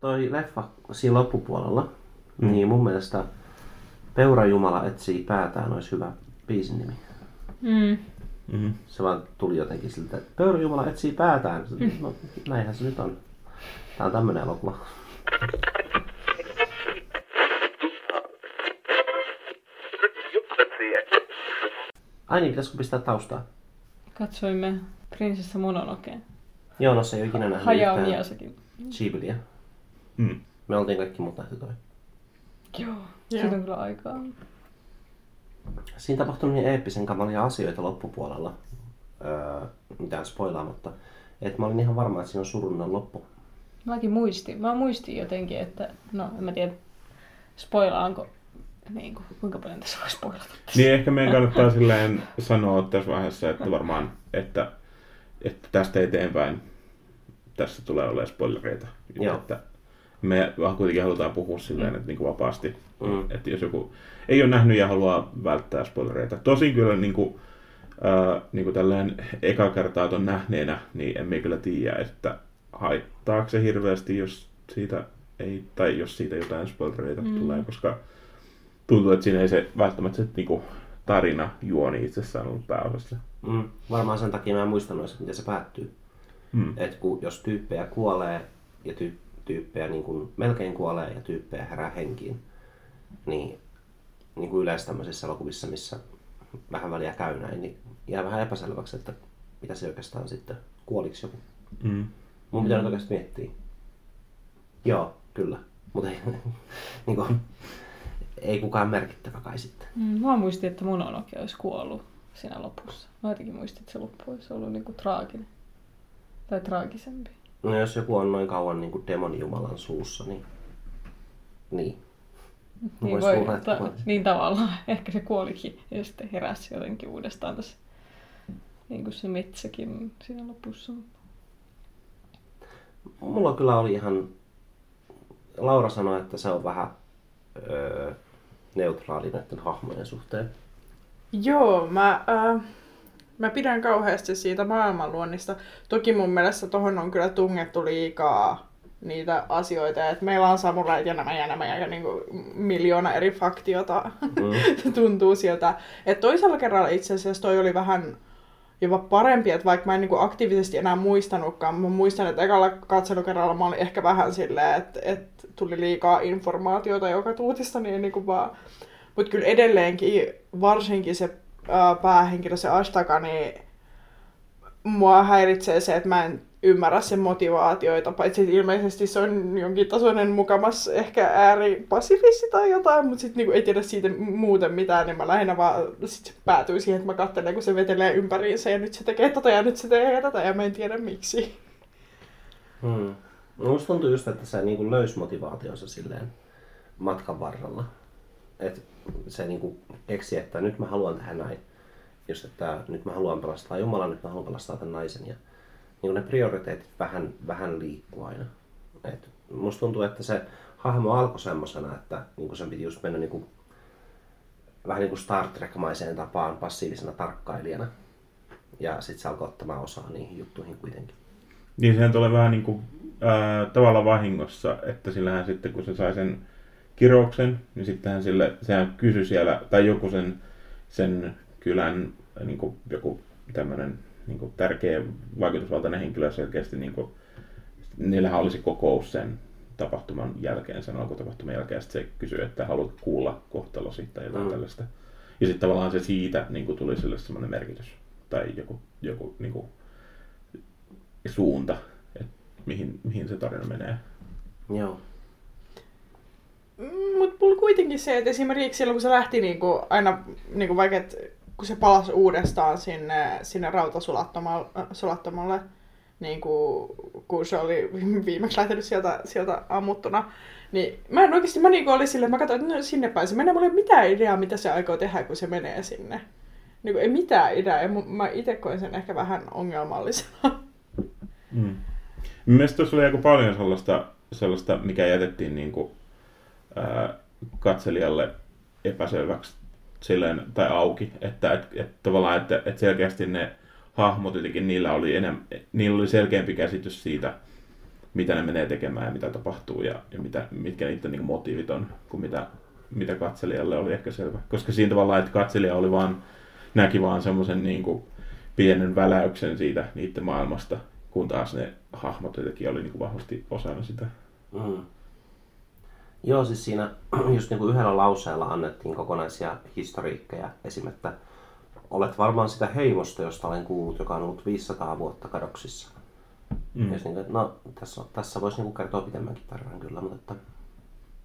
toi leffa siinä loppupuolella, mm. niin mun mielestä Peura Jumala etsii päätään olisi hyvä biisin nimi. Mm. Mm-hmm. Se vaan tuli jotenkin siltä, että Peura Jumala etsii päätään. No, näinhän se nyt on. Tää on tämmönen elokuva. Ai niin, pitäisikö pistää taustaa? Katsoimme Prinsessa Mononoke. Joo, no se ei ole ikinä nähnyt Hayao Miyazakin. Ghibliä. Mm. Me oltiin kaikki muut nähty toi. Joo. Joo. Siitä on kyllä aikaa. Siinä tapahtui niin eeppisen kamalia asioita loppupuolella, öö, mitään spoilaamatta, että mä olin ihan varma, että siinä on surullinen loppu. Mäkin muistin. Mä muistin jotenkin, että no en mä tiedä spoilaanko, niin kuin, kuinka paljon tässä voi spoilata. Niin ehkä meidän kannattaa silleen sanoa tässä vaiheessa, että varmaan, että, että tästä eteenpäin tässä tulee olemaan spoilereita. Joo. Että me kuitenkin halutaan puhua silleen, että niin kuin vapaasti. Mm. Että jos joku ei ole nähnyt ja haluaa välttää spoilereita. Tosin kyllä niin kuin, ää, niin kuin tälleen eka kertaa ton nähneenä, niin emme kyllä tiedä, että haittaako se hirveästi, jos siitä ei, tai jos siitä jotain spoilereita mm. tulee, koska tuntuu, että siinä ei se välttämättä se niin kuin, tarina juoni itsessään ollut pääosassa. Mm. Varmaan sen takia mä en muistanut miten se päättyy. Mm. Et kun, jos tyyppejä kuolee ja ty, tyyppejä niin kuin melkein kuolee ja tyyppejä herää henkiin, niin, niin kuin yleensä tämmöisissä elokuvissa, missä vähän väliä käy näin, niin jää vähän epäselväksi, että mitä se oikeastaan sitten, kuoliko joku. Mm. Mun pitää nyt oikeasti miettiä. Joo, kyllä. Mutta ei, niin kuin, ei kukaan merkittävä kai sitten. Mm, mä muistin, että Mononoke olisi kuollut siinä lopussa. Mä jotenkin muistin, että se loppu olisi ollut niinku traaginen. Tai traagisempi. No jos joku on noin kauan niin kuin demonijumalan suussa, niin... Niin. Niin, voi, luulla, että ta- niin tavallaan. Ehkä se kuolikin ja sitten heräsi jotenkin uudestaan tässä. Niin kuin se metsäkin siinä lopussa. Mulla kyllä oli ihan... Laura sanoi, että se on vähän öö, neutraali näiden hahmojen suhteen. Joo, mä, äh, mä pidän kauheasti siitä maailmanluonnista. Toki mun mielestä tohon on kyllä tungettu liikaa niitä asioita, että meillä on samurait ja nämä ja nämä ja niin kuin miljoona eri faktiota Mm. tuntuu sieltä. Että toisella kerralla itse asiassa toi oli vähän jopa parempi, että vaikka mä en niin kuin aktiivisesti enää muistanutkaan, mä muistan, että ekalla katselukerralla mä olin ehkä vähän silleen, että, että tuli liikaa informaatiota joka tuutista, niin, niin kuin vaan mutta kyllä edelleenkin, varsinkin se päähenkilö, se Ashtaka, niin mua häiritsee se, että mä en ymmärrä sen motivaatioita, paitsi että ilmeisesti se on jonkin tasoinen mukamas ehkä ääripasifisti tai jotain, mutta sitten niinku ei tiedä siitä muuten mitään, niin mä lähinnä vaan sit se päätyy siihen, että mä katselen, kun se vetelee ympäriinsä ja nyt se tekee tätä ja nyt se tekee tätä ja mä en tiedä miksi. Mm. No musta tuntuu just, että se niin löysi motivaationsa silleen matkan varrella. Että se niin kuin keksi, että nyt mä haluan tehdä näin. Just, että nyt mä haluan pelastaa Jumalan, nyt mä haluan pelastaa tämän naisen. Ja niin ne prioriteetit vähän, vähän liikkuu aina. Et musta tuntuu, että se hahmo alkoi semmosena, että niin sen piti just mennä niin kuin, vähän niin kuin Star Trek-maiseen tapaan passiivisena tarkkailijana. Ja sitten se alkoi ottamaan osaa niihin juttuihin kuitenkin. Niin sehän tulee vähän niin kuin, ää, tavallaan vahingossa, että sillähän sitten kun se sai sen kirouksen, niin sittenhän sille, sehän kysyi siellä, tai joku sen, sen kylän niin kuin joku tämmöinen niin kuin tärkeä vaikutusvaltainen henkilö selkeästi, niin kuin, niillähän oli se kokous sen tapahtuman jälkeen, sen alkutapahtuman jälkeen, sitten se kysyi, että haluat kuulla kohtalosi tai jotain mm. tällaista. Ja sitten tavallaan se siitä niin kuin tuli sille semmoinen merkitys tai joku, joku niin kuin, suunta, että mihin, mihin se tarina menee. Joo. Mutta mulla kuitenkin se, että esimerkiksi silloin kun se lähti niinku aina, niinku vaikka et, kun se palasi uudestaan sinne, sinne rautasulattomalle, niin kuin, kun se oli viimeksi lähtenyt sieltä, sieltä ammuttuna, niin mä en oikeasti, mä niinku olin silleen, mä katsoin, että no, sinne päin se menee, mulla ei ole mitään ideaa, mitä se aikoo tehdä, kun se menee sinne. Niin kuin, ei mitään ideaa, ja mä itse koin sen ehkä vähän ongelmallisena. Mm. Mielestäni tuossa oli aika paljon sellaista, sellaista mikä jätettiin niin kuin, ää, katselijalle epäselväksi silleen, tai auki, että et, et, tavallaan, että et selkeästi ne hahmot jotenkin, niillä oli, enemmän, niillä oli selkeämpi käsitys siitä, mitä ne menee tekemään ja mitä tapahtuu ja, ja mitä, mitkä niiden niin motiivit on, kuin mitä, mitä katselijalle oli ehkä selvä. Koska siinä tavallaan, että katselija oli vaan, näki vaan semmoisen niin kuin pienen väläyksen siitä niiden maailmasta, kun taas ne hahmot jotenkin oli niin kuin vahvasti osana sitä. Mm. Joo, siis siinä just niin kuin yhdellä lauseella annettiin kokonaisia historiikkeja. Esim. että olet varmaan sitä heimosta, josta olen kuullut, joka on ollut 500 vuotta kadoksissa. Mm. Jos niin kuin, no, tässä, tässä voisi niin kertoa pitemmänkin tarinan kyllä, mutta että...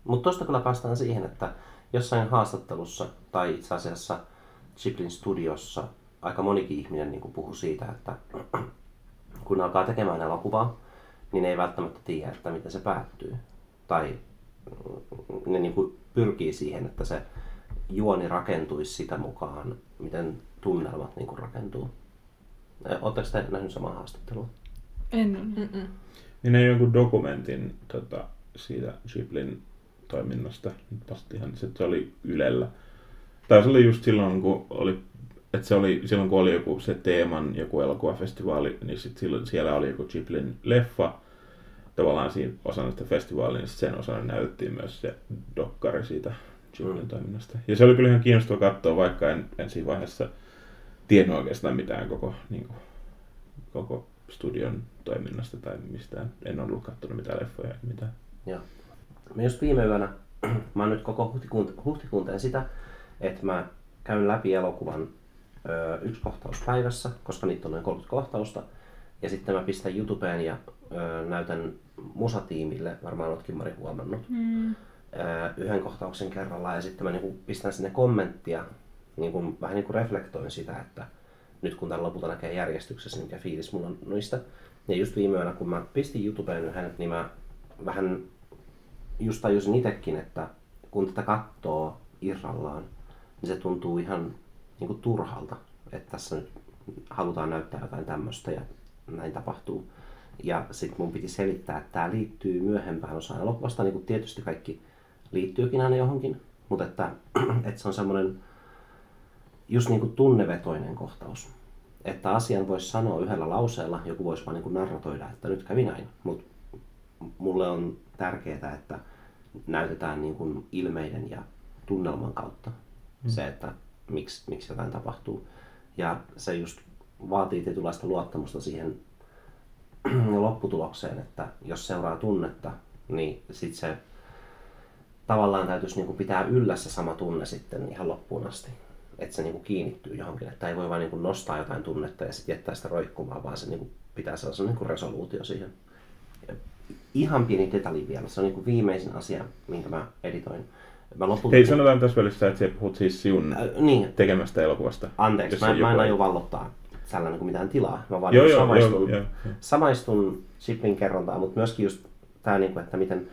Mutta tuosta kyllä päästään siihen, että jossain haastattelussa tai itse asiassa Chiplin studiossa aika monikin ihminen niin kuin puhui siitä, että kun alkaa tekemään elokuvaa, niin ei välttämättä tiedä, että miten se päättyy. Tai ne niin kuin pyrkii siihen, että se juoni rakentuisi sitä mukaan, miten tunnelmat niin kuin rakentuu. Oletteko te nähnyt samaa haastattelua? En Mm-mm. Niin ne jonkun dokumentin tota, siitä Ghiblin toiminnasta. Nyt vasta ihan, se, se oli Ylellä. Tai se oli just silloin, kun oli että se oli, silloin kun oli joku se teeman joku elokuvafestivaali, niin sit silloin, siellä oli joku Ghiblin leffa, tavallaan siinä osana sitä festivaalia, niin sen osana näytettiin myös se dokkari siitä Ghiblin Mm. toiminnasta. Ja se oli kyllä ihan kiinnostava katsoa, vaikka en, en siinä vaiheessa tiennyt oikeastaan mitään koko, niin kuin, koko studion toiminnasta tai mistään. En ollut katsonut mitään leffoja eikä mitään. Joo. Mä just viime yönä, mä oon nyt koko huhtikuun, huhtikuun teen sitä, että mä käyn läpi elokuvan ö, yksi kohtaus päivässä, koska niitä on noin 30 kohtausta. Ja sitten mä pistän YouTubeen ja näytän musatiimille, varmaan oletkin Mari huomannut, Mm. yhden kohtauksen kerrallaan. Ja sitten mä niinku pistän sinne kommenttia, niinku, vähän niin kuin reflektoin sitä, että nyt kun tämän lopulta näkee järjestyksessä, niin mikä fiilis mulla on noista. Ja just viime yönä, kun mä pistin YouTubeen yhden, niin mä vähän just tajusin itsekin, että kun tätä katsoo irrallaan, niin se tuntuu ihan niin kuin turhalta, että tässä nyt halutaan näyttää jotain tämmöistä ja näin tapahtuu. Ja sitten mun piti selittää, että tämä liittyy myöhempään osaan elokuvasta, niin kuin tietysti kaikki liittyykin aina johonkin, mutta että, että se on semmoinen just niin kuin tunnevetoinen kohtaus. Että asian voisi sanoa yhdellä lauseella, joku voisi vaan niin kuin narratoida, että nyt kävi näin, mutta mulle on tärkeää, että näytetään niin kuin ilmeiden ja tunnelman kautta mm. se, että miksi, miksi jotain tapahtuu. Ja se just vaatii tietynlaista luottamusta siihen lopputulokseen, että jos seuraa tunnetta, niin sitten se tavallaan täytyisi niin kuin pitää yllä se sama tunne sitten ihan loppuun asti. Että se niin kuin kiinnittyy johonkin, että ei voi vain niin kuin nostaa jotain tunnetta ja sitten jättää sitä roikkumaan, vaan se niin kuin pitää sellaisen niin kuin resoluutio siihen. Ja ihan pieni detalji vielä, se on niin kuin viimeisin asia, minkä mä editoin. Mä lopulta... Hei, sanotaan tässä välissä, että sä puhut siis sinun Äh, niin, tekemästä elokuvasta. anteeksi, mä, mä en aio vallottaa sellainen kuin mitään tilaa. Mä vaan Joo, niin joo, samaistun, joo, joo, samaistun Shiplin kerrontaan, mutta myöskin just tämä, niin kuin, että miten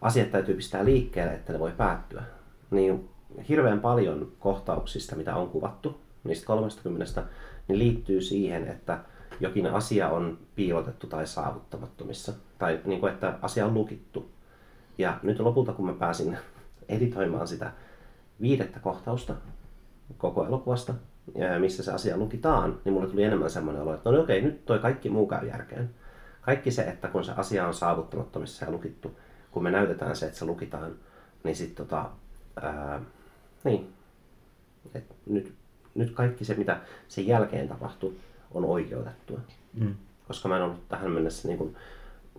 asiat täytyy pistää liikkeelle, että ne voi päättyä. Niin hirveän paljon kohtauksista, mitä on kuvattu, niistä 30, niin liittyy siihen, että jokin asia on piilotettu tai saavuttamattomissa. Tai niin kuin, että asia on lukittu. Ja nyt lopulta, kun mä pääsin editoimaan sitä viidettä kohtausta koko elokuvasta, missä se asia lukitaan, niin mulle tuli enemmän semmoinen olo, että no niin, okei, nyt toi kaikki muu käy järkeen. Kaikki se, että kun se asia on saavuttamattomissa ja lukittu, kun me näytetään se, että se lukitaan, niin sitten tota, ää, niin, et nyt, nyt kaikki se, mitä sen jälkeen tapahtui, on oikeutettua. Mm. Koska mä en ollut tähän mennessä niin kuin,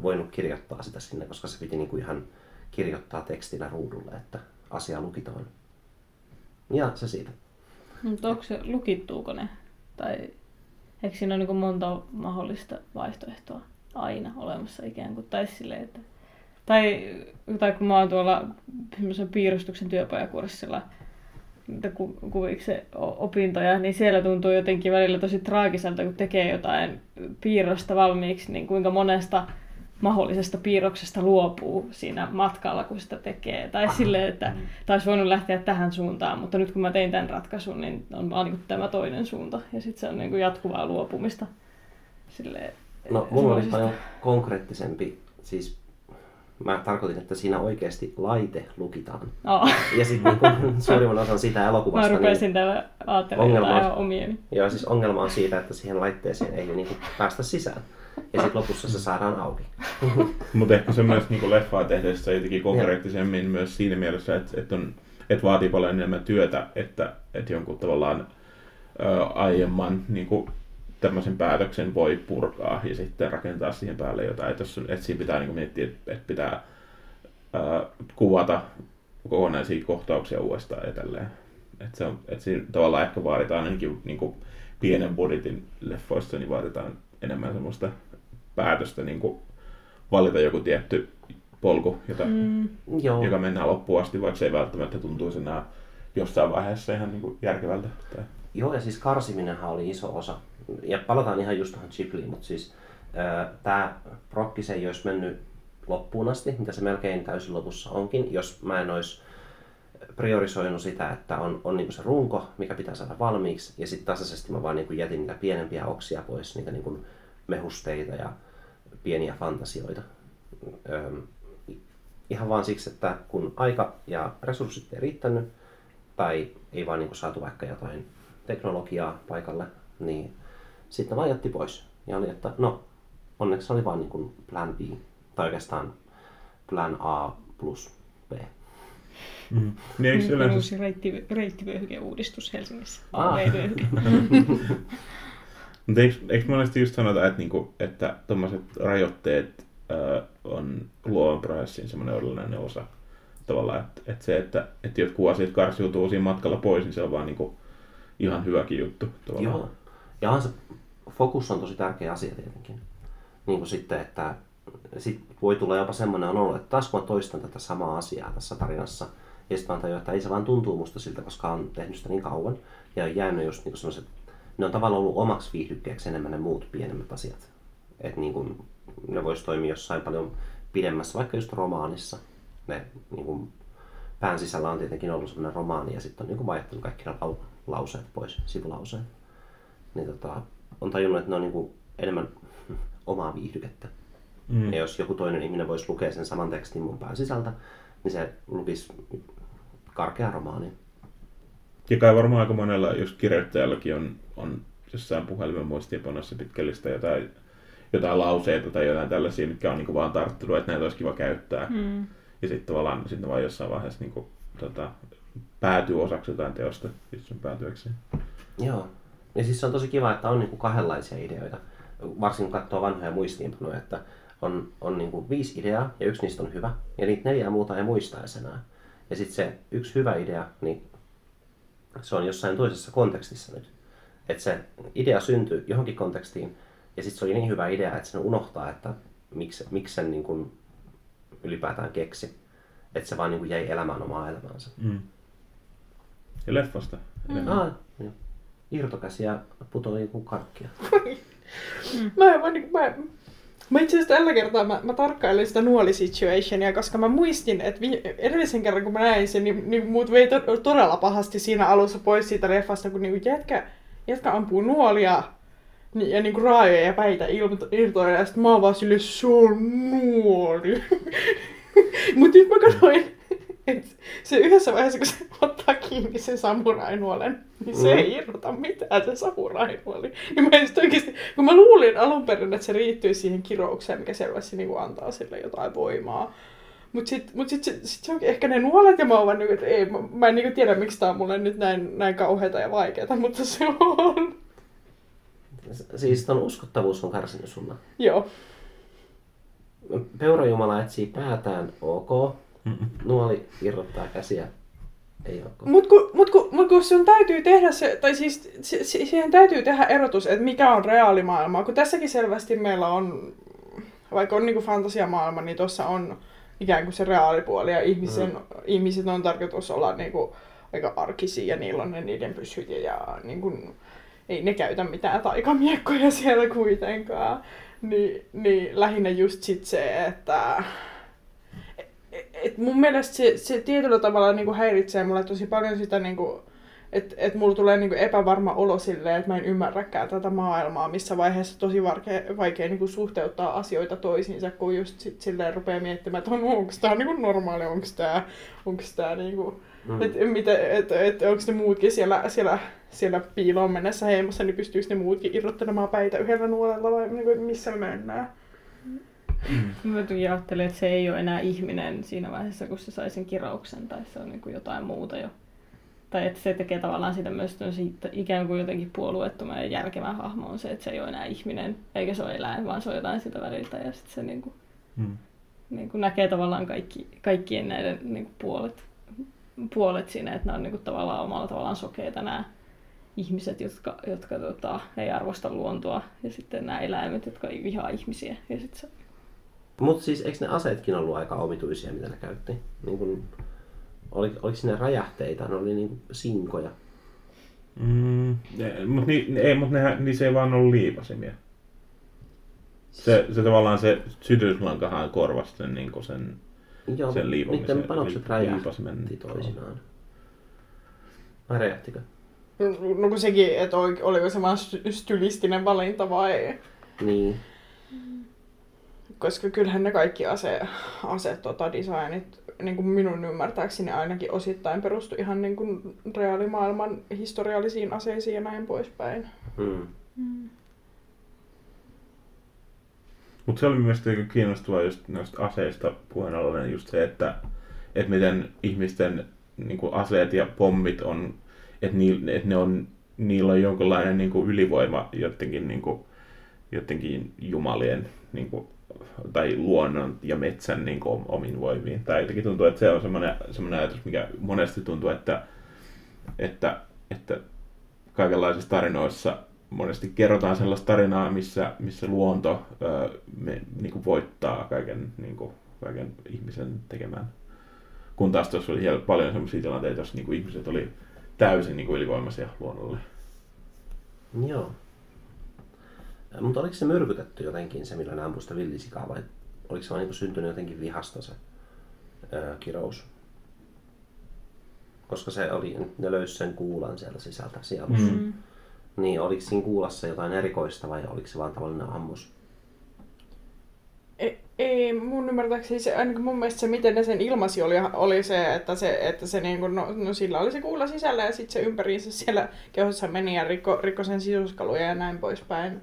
voinut kirjoittaa sitä sinne, koska se piti niin kuin ihan kirjoittaa tekstinä ruudulle, että asia lukitaan. Ja se siitä. Mutta onko se, lukittuuko ne? Tai eikö siinä ole niin monta mahdollista vaihtoehtoa aina olemassa ikään kuin? Tai silleen, että... Tai, tai kun mä oon tuolla piirustuksen työpajakurssilla, niitä ku, o- opintoja, niin siellä tuntuu jotenkin välillä tosi traagiselta, kun tekee jotain piirrosta valmiiksi, niin kuinka monesta mahdollisesta piirroksesta luopuu siinä matkalla, kun sitä tekee. Tai silleen, että taisi voinut lähteä tähän suuntaan, mutta nyt kun mä tein tämän ratkaisun, niin on vaan niin tämä toinen suunta. Ja sitten se on niin kuin jatkuvaa luopumista. Silleen, No, mulla oli paljon konkreettisempi, siis mä tarkoitin, että siinä oikeasti laite lukitaan. Aa, Ja sitten niin suurimman osan sitä mä elokuvasta, rupesin niin, täällä ajattelemaan ongelma on- omieni. joo, siis ongelma on siitä, että siihen laitteeseen ei niin kuin päästä sisään. Ja sitten lopussa se saadaan auki. Mutta ehkä se myös niin leffaa tehdessä jotenkin konkreettisemmin myös siinä mielessä, että, että, on, että vaatii paljon enemmän työtä, että, että jonkun tavallaan ää, aiemman niin kuin, tämmöisen päätöksen voi purkaa ja sitten rakentaa siihen päälle jotain. Että, jos, että siinä pitää niin kuin miettiä, että, että pitää ää, kuvata kokonaisia kohtauksia uudestaan edelleen. Että, se on, että siinä tavallaan ehkä vaaditaan ainakin niin kuin pienen budjetin leffoissa, niin vaaditaan enemmän semmoista päätöstä niin kuin valita joku tietty polku, jota, mm. Joo. joka mennään loppuun asti, vaikka se ei välttämättä tuntuisi enää jossain vaiheessa ihan niin kuin järkevältä. Tai... Joo, ja siis karsiminenhan oli iso osa. Ja palataan ihan just tuohon Ghibliin, mutta siis tämä prokki se ei olisi mennyt loppuun asti, mitä se melkein täysin lopussa onkin, jos mä en olisi priorisoinut sitä, että on, on niin se runko, mikä pitää saada valmiiksi, ja sitten tasaisesti mä vaan niin jätin niitä pienempiä oksia pois, niitä niin mehusteita ja pieniä fantasioita. Öm, ihan vaan siksi, että kun aika ja resurssit ei riittänyt, tai ei vaan niin saatu vaikka jotain teknologiaa paikalle, niin sitten vaan jätti pois. Ja oli, että no, onneksi oli vaan niin plan B, tai oikeastaan plan A plus B. Mm. Niin, eikö yleensä... Uusi reitti, reittivyöhykeuudistus Helsingissä. Ah. Mutta eikö, eikö monesti just sanota, että, niinku, että tuommoiset rajoitteet ää, on luovan prosessin semmoinen olennainen osa? Tavallaan, että, että se, että, että jotkut asiat karsiutuu siinä matkalla pois, niin se on vaan niinku ihan hyväkin juttu. Tavallaan. Joo. Ja on se fokus on tosi tärkeä asia tietenkin. Niin kuin sitten, että sit voi tulla jopa semmoinen olo, että taas kun mä toistan tätä samaa asiaa tässä tarinassa, ja sitten mä että ei se vaan tuntuu musta siltä, koska on tehnyt sitä niin kauan, ja on jäänyt just niin sellaiset, ne on tavallaan ollut omaksi viihdykkeeksi enemmän ne muut pienemmät asiat. Että niin kuin, ne vois toimia jossain paljon pidemmässä, vaikka just romaanissa. Ne niin kuin, pään sisällä on tietenkin ollut semmoinen romaani, ja sitten on niin kuin vaihtanut kaikki nämä lauseet pois, sivulauseet. Niin tota, on tajunnut, että ne on niin kuin enemmän omaa viihdykettä. Mm. Ja jos joku toinen ihminen voisi lukea sen saman tekstin mun pään sisältä, niin se lukisi karkea romaani. Ja kai varmaan aika monella, jos kirjoittajallakin on, on jossain puhelimen muistiinpanossa pitkällistä jotain, jotain lauseita tai jotain tällaisia, mitkä on niin vaan tarttunut, että näitä olisi kiva käyttää. Mm. Ja sitten tavallaan sitten vaan jossain vaiheessa niin kuin, tota, päätyy osaksi jotain teosta, siis sen päätyäkseen. Joo. Ja siis se on tosi kiva, että on niin kuin kahdenlaisia ideoita. Varsinkin kun katsoo vanhoja muistiinpanoja, että on, on niin kuin viisi ideaa ja yksi niistä on hyvä. Ja niitä neljää muuta ei muista enää. Ja sitten se yksi hyvä idea, niin se on jossain toisessa kontekstissa nyt. Että se idea syntyy johonkin kontekstiin ja sitten se oli niin hyvä idea, että sen unohtaa, että miksi, miksi sen niin kuin ylipäätään keksi. Että se vaan niin kuin jäi elämään omaa elämäänsä. Mm. Ja leffasta. Mm. Ah, Irtokäsi ja putoi kuin karkkia. mm. mä, mä, mä, Mä itse asiassa tällä kertaa mä, mä tarkkailin sitä nuolisituationia, koska mä muistin, että vi- edellisen kerran kun mä näin sen, niin, niin muut vei to- todella pahasti siinä alussa pois siitä leffasta, kun niinku jätkä, jätkä ampuu nuolia niin, ja niinku raajoja ja päitä irtoja, ja sitten mä oon vaan sille, se on nuoli. Mut nyt mä katsoin, et se yhdessä vaiheessa, kun se ottaa kiinni sen samurainuolen, niin se mm. ei irrota mitään se samurainuoli. Niin mä oikeasti, kun mä luulin alun perin, että se riittyy siihen kiroukseen, mikä selvästi niin antaa sille jotain voimaa. Mutta sitten mut sit, sit, sit se onkin ehkä ne nuolet ja mä oon vaan, niin, että ei, mä, mä en niin tiedä, miksi tää on mulle nyt näin, näin kauheata ja vaikeaa, mutta se on. Siis ton uskottavuus on kärsinyt sulla? Joo. Peurajumala etsii päätään, ok. Nuoli irrottaa käsiä. Ei ole. Mut kun, mut, kun, mut kun sun täytyy tehdä se, tai siis se, se, siihen täytyy tehdä erotus, että mikä on reaalimaailma. Kun tässäkin selvästi meillä on, vaikka on niinku fantasiamaailma, niin tuossa on ikään kuin se reaalipuoli ja ihmisen, mm. ihmiset on tarkoitus olla niinku aika arkisia ja niillä on ne niiden pysyt ja niinku, ei ne käytä mitään taikamiekkoja siellä kuitenkaan. Ni, niin lähinnä just sit se, että et mun mielestä se, se tietyllä tavalla niin kuin häiritsee mulle tosi paljon sitä, niin kuin, että et mulla tulee niinku epävarma olo silleen, että mä en ymmärräkään tätä maailmaa, missä vaiheessa tosi vaikea, vaikea niinku suhteuttaa asioita toisiinsa, kun just sit silleen rupeaa miettimään, että on, onko tämä niinku normaali, onko tämä onko tää niinku, mm. että et, et, onko ne muutkin siellä, siellä, siellä piiloon mennessä heimossa, niin pystyykö ne muutkin irrottelemaan päitä yhdellä nuolella vai niinku, missä me mennään? Mm. Mä ajattelen, että se ei ole enää ihminen siinä vaiheessa, kun se sai sen kirauksen, tai se on niin kuin jotain muuta jo. Tai että se tekee tavallaan sitä myös siitä ikään kuin jotenkin puolueettoman ja järkevän hahmo on se, että se ei ole enää ihminen, eikä se ole eläin, vaan se on jotain sitä väliltä. Ja sitten se niin kuin, mm. niin kuin näkee tavallaan kaikki, kaikkien näiden niin kuin puolet, puolet siinä, että ne on niin kuin tavallaan omalla tavallaan sokeita nämä ihmiset, jotka, jotka tota, ei arvosta luontoa, ja sitten nämä eläimet, jotka vihaa ihmisiä. Ja sitten se mutta siis eikö ne aseetkin ollut aika omituisia, mitä ne käytti? Niin kun, oli, oliko sinne räjähteitä? Ne oli niin sinkoja. Mm, mutta ni, ei, mutta nehän, niin se ei vaan ollut liipasimia. Se, se tavallaan se sytyslankahan korvasi sen, niin sen, Joo, sen liipomisen. Niiden panokset räjähti toisinaan. Vai räjähtikö? No kun sekin, että oliko se vaan stylistinen valinta vai... Niin koska kyllähän ne kaikki ase, ase tota, designit niin kuin minun ymmärtääkseni ainakin osittain perustu ihan niin kuin reaalimaailman historiallisiin aseisiin ja näin poispäin. Hmm. Hmm. Mutta se oli mielestäni kiinnostavaa just noista aseista puheen ollen just se, että, että miten ihmisten niin kuin aseet ja pommit on, että, ni, että ne on, niillä on jonkinlainen niin kuin ylivoima jotenkin, niin kuin, jotenkin jumalien niin kuin, tai luonnon ja metsän niin kuin, omin voimiin. Tai jotenkin tuntuu, että se on semmoinen, semmoinen ajatus, mikä monesti tuntuu, että, että, että kaikenlaisissa tarinoissa monesti kerrotaan sellaista tarinaa, missä, missä luonto ö, me, niin kuin voittaa kaiken, niin kuin, kaiken ihmisen tekemään. Kun taas tuossa oli paljon sellaisia tilanteita, joissa niin ihmiset oli täysin niin kuin ylivoimaisia luonnolle. Joo. Mutta oliko se myrkytetty jotenkin se, millä ne ampui sitä villisikaa vai oliko se vain niin syntynyt jotenkin vihasta se ää, kirous? Koska se oli, ne löysi sen kuulan sieltä sisältä sielussa. Mm. Niin, oliko siinä kuulassa jotain erikoista vai oliko se vain tavallinen ammus? Ei, ei mun ymmärtääkseni se, ainakin mun mielestä se, miten ne sen ilmasi, oli, oli se, että se, että se niin kuin, no, no, sillä oli se kuula sisällä ja sitten se ympäriinsä siellä kehossa meni ja rikko, rikko sen sisuskaluja ja näin poispäin.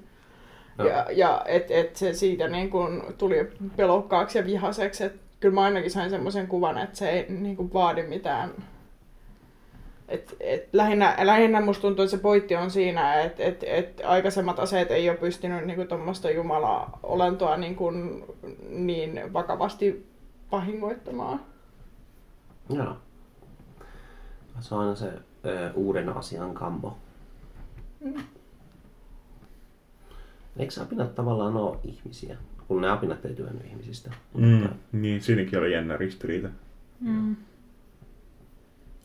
Ja, ja että et se siitä niin kun tuli pelokkaaksi ja vihaseksi. Et kyllä mä ainakin sain semmoisen kuvan, että se ei niin kun vaadi mitään. Et, et lähinnä, lähinnä musta tuntuu, että se pointti on siinä, että et, et aikaisemmat aseet ei ole pystynyt niin tuommoista Jumala-olentoa niin, kun, niin vakavasti vahingoittamaan. Joo. Se on aina se ö, uuden asian kammo. Mm. Eikö apinat tavallaan ole ihmisiä? Kun ne apinat ei työnnyt ihmisistä. Mm, mutta... Niin, siinäkin oli jännä ristiriita. Mm.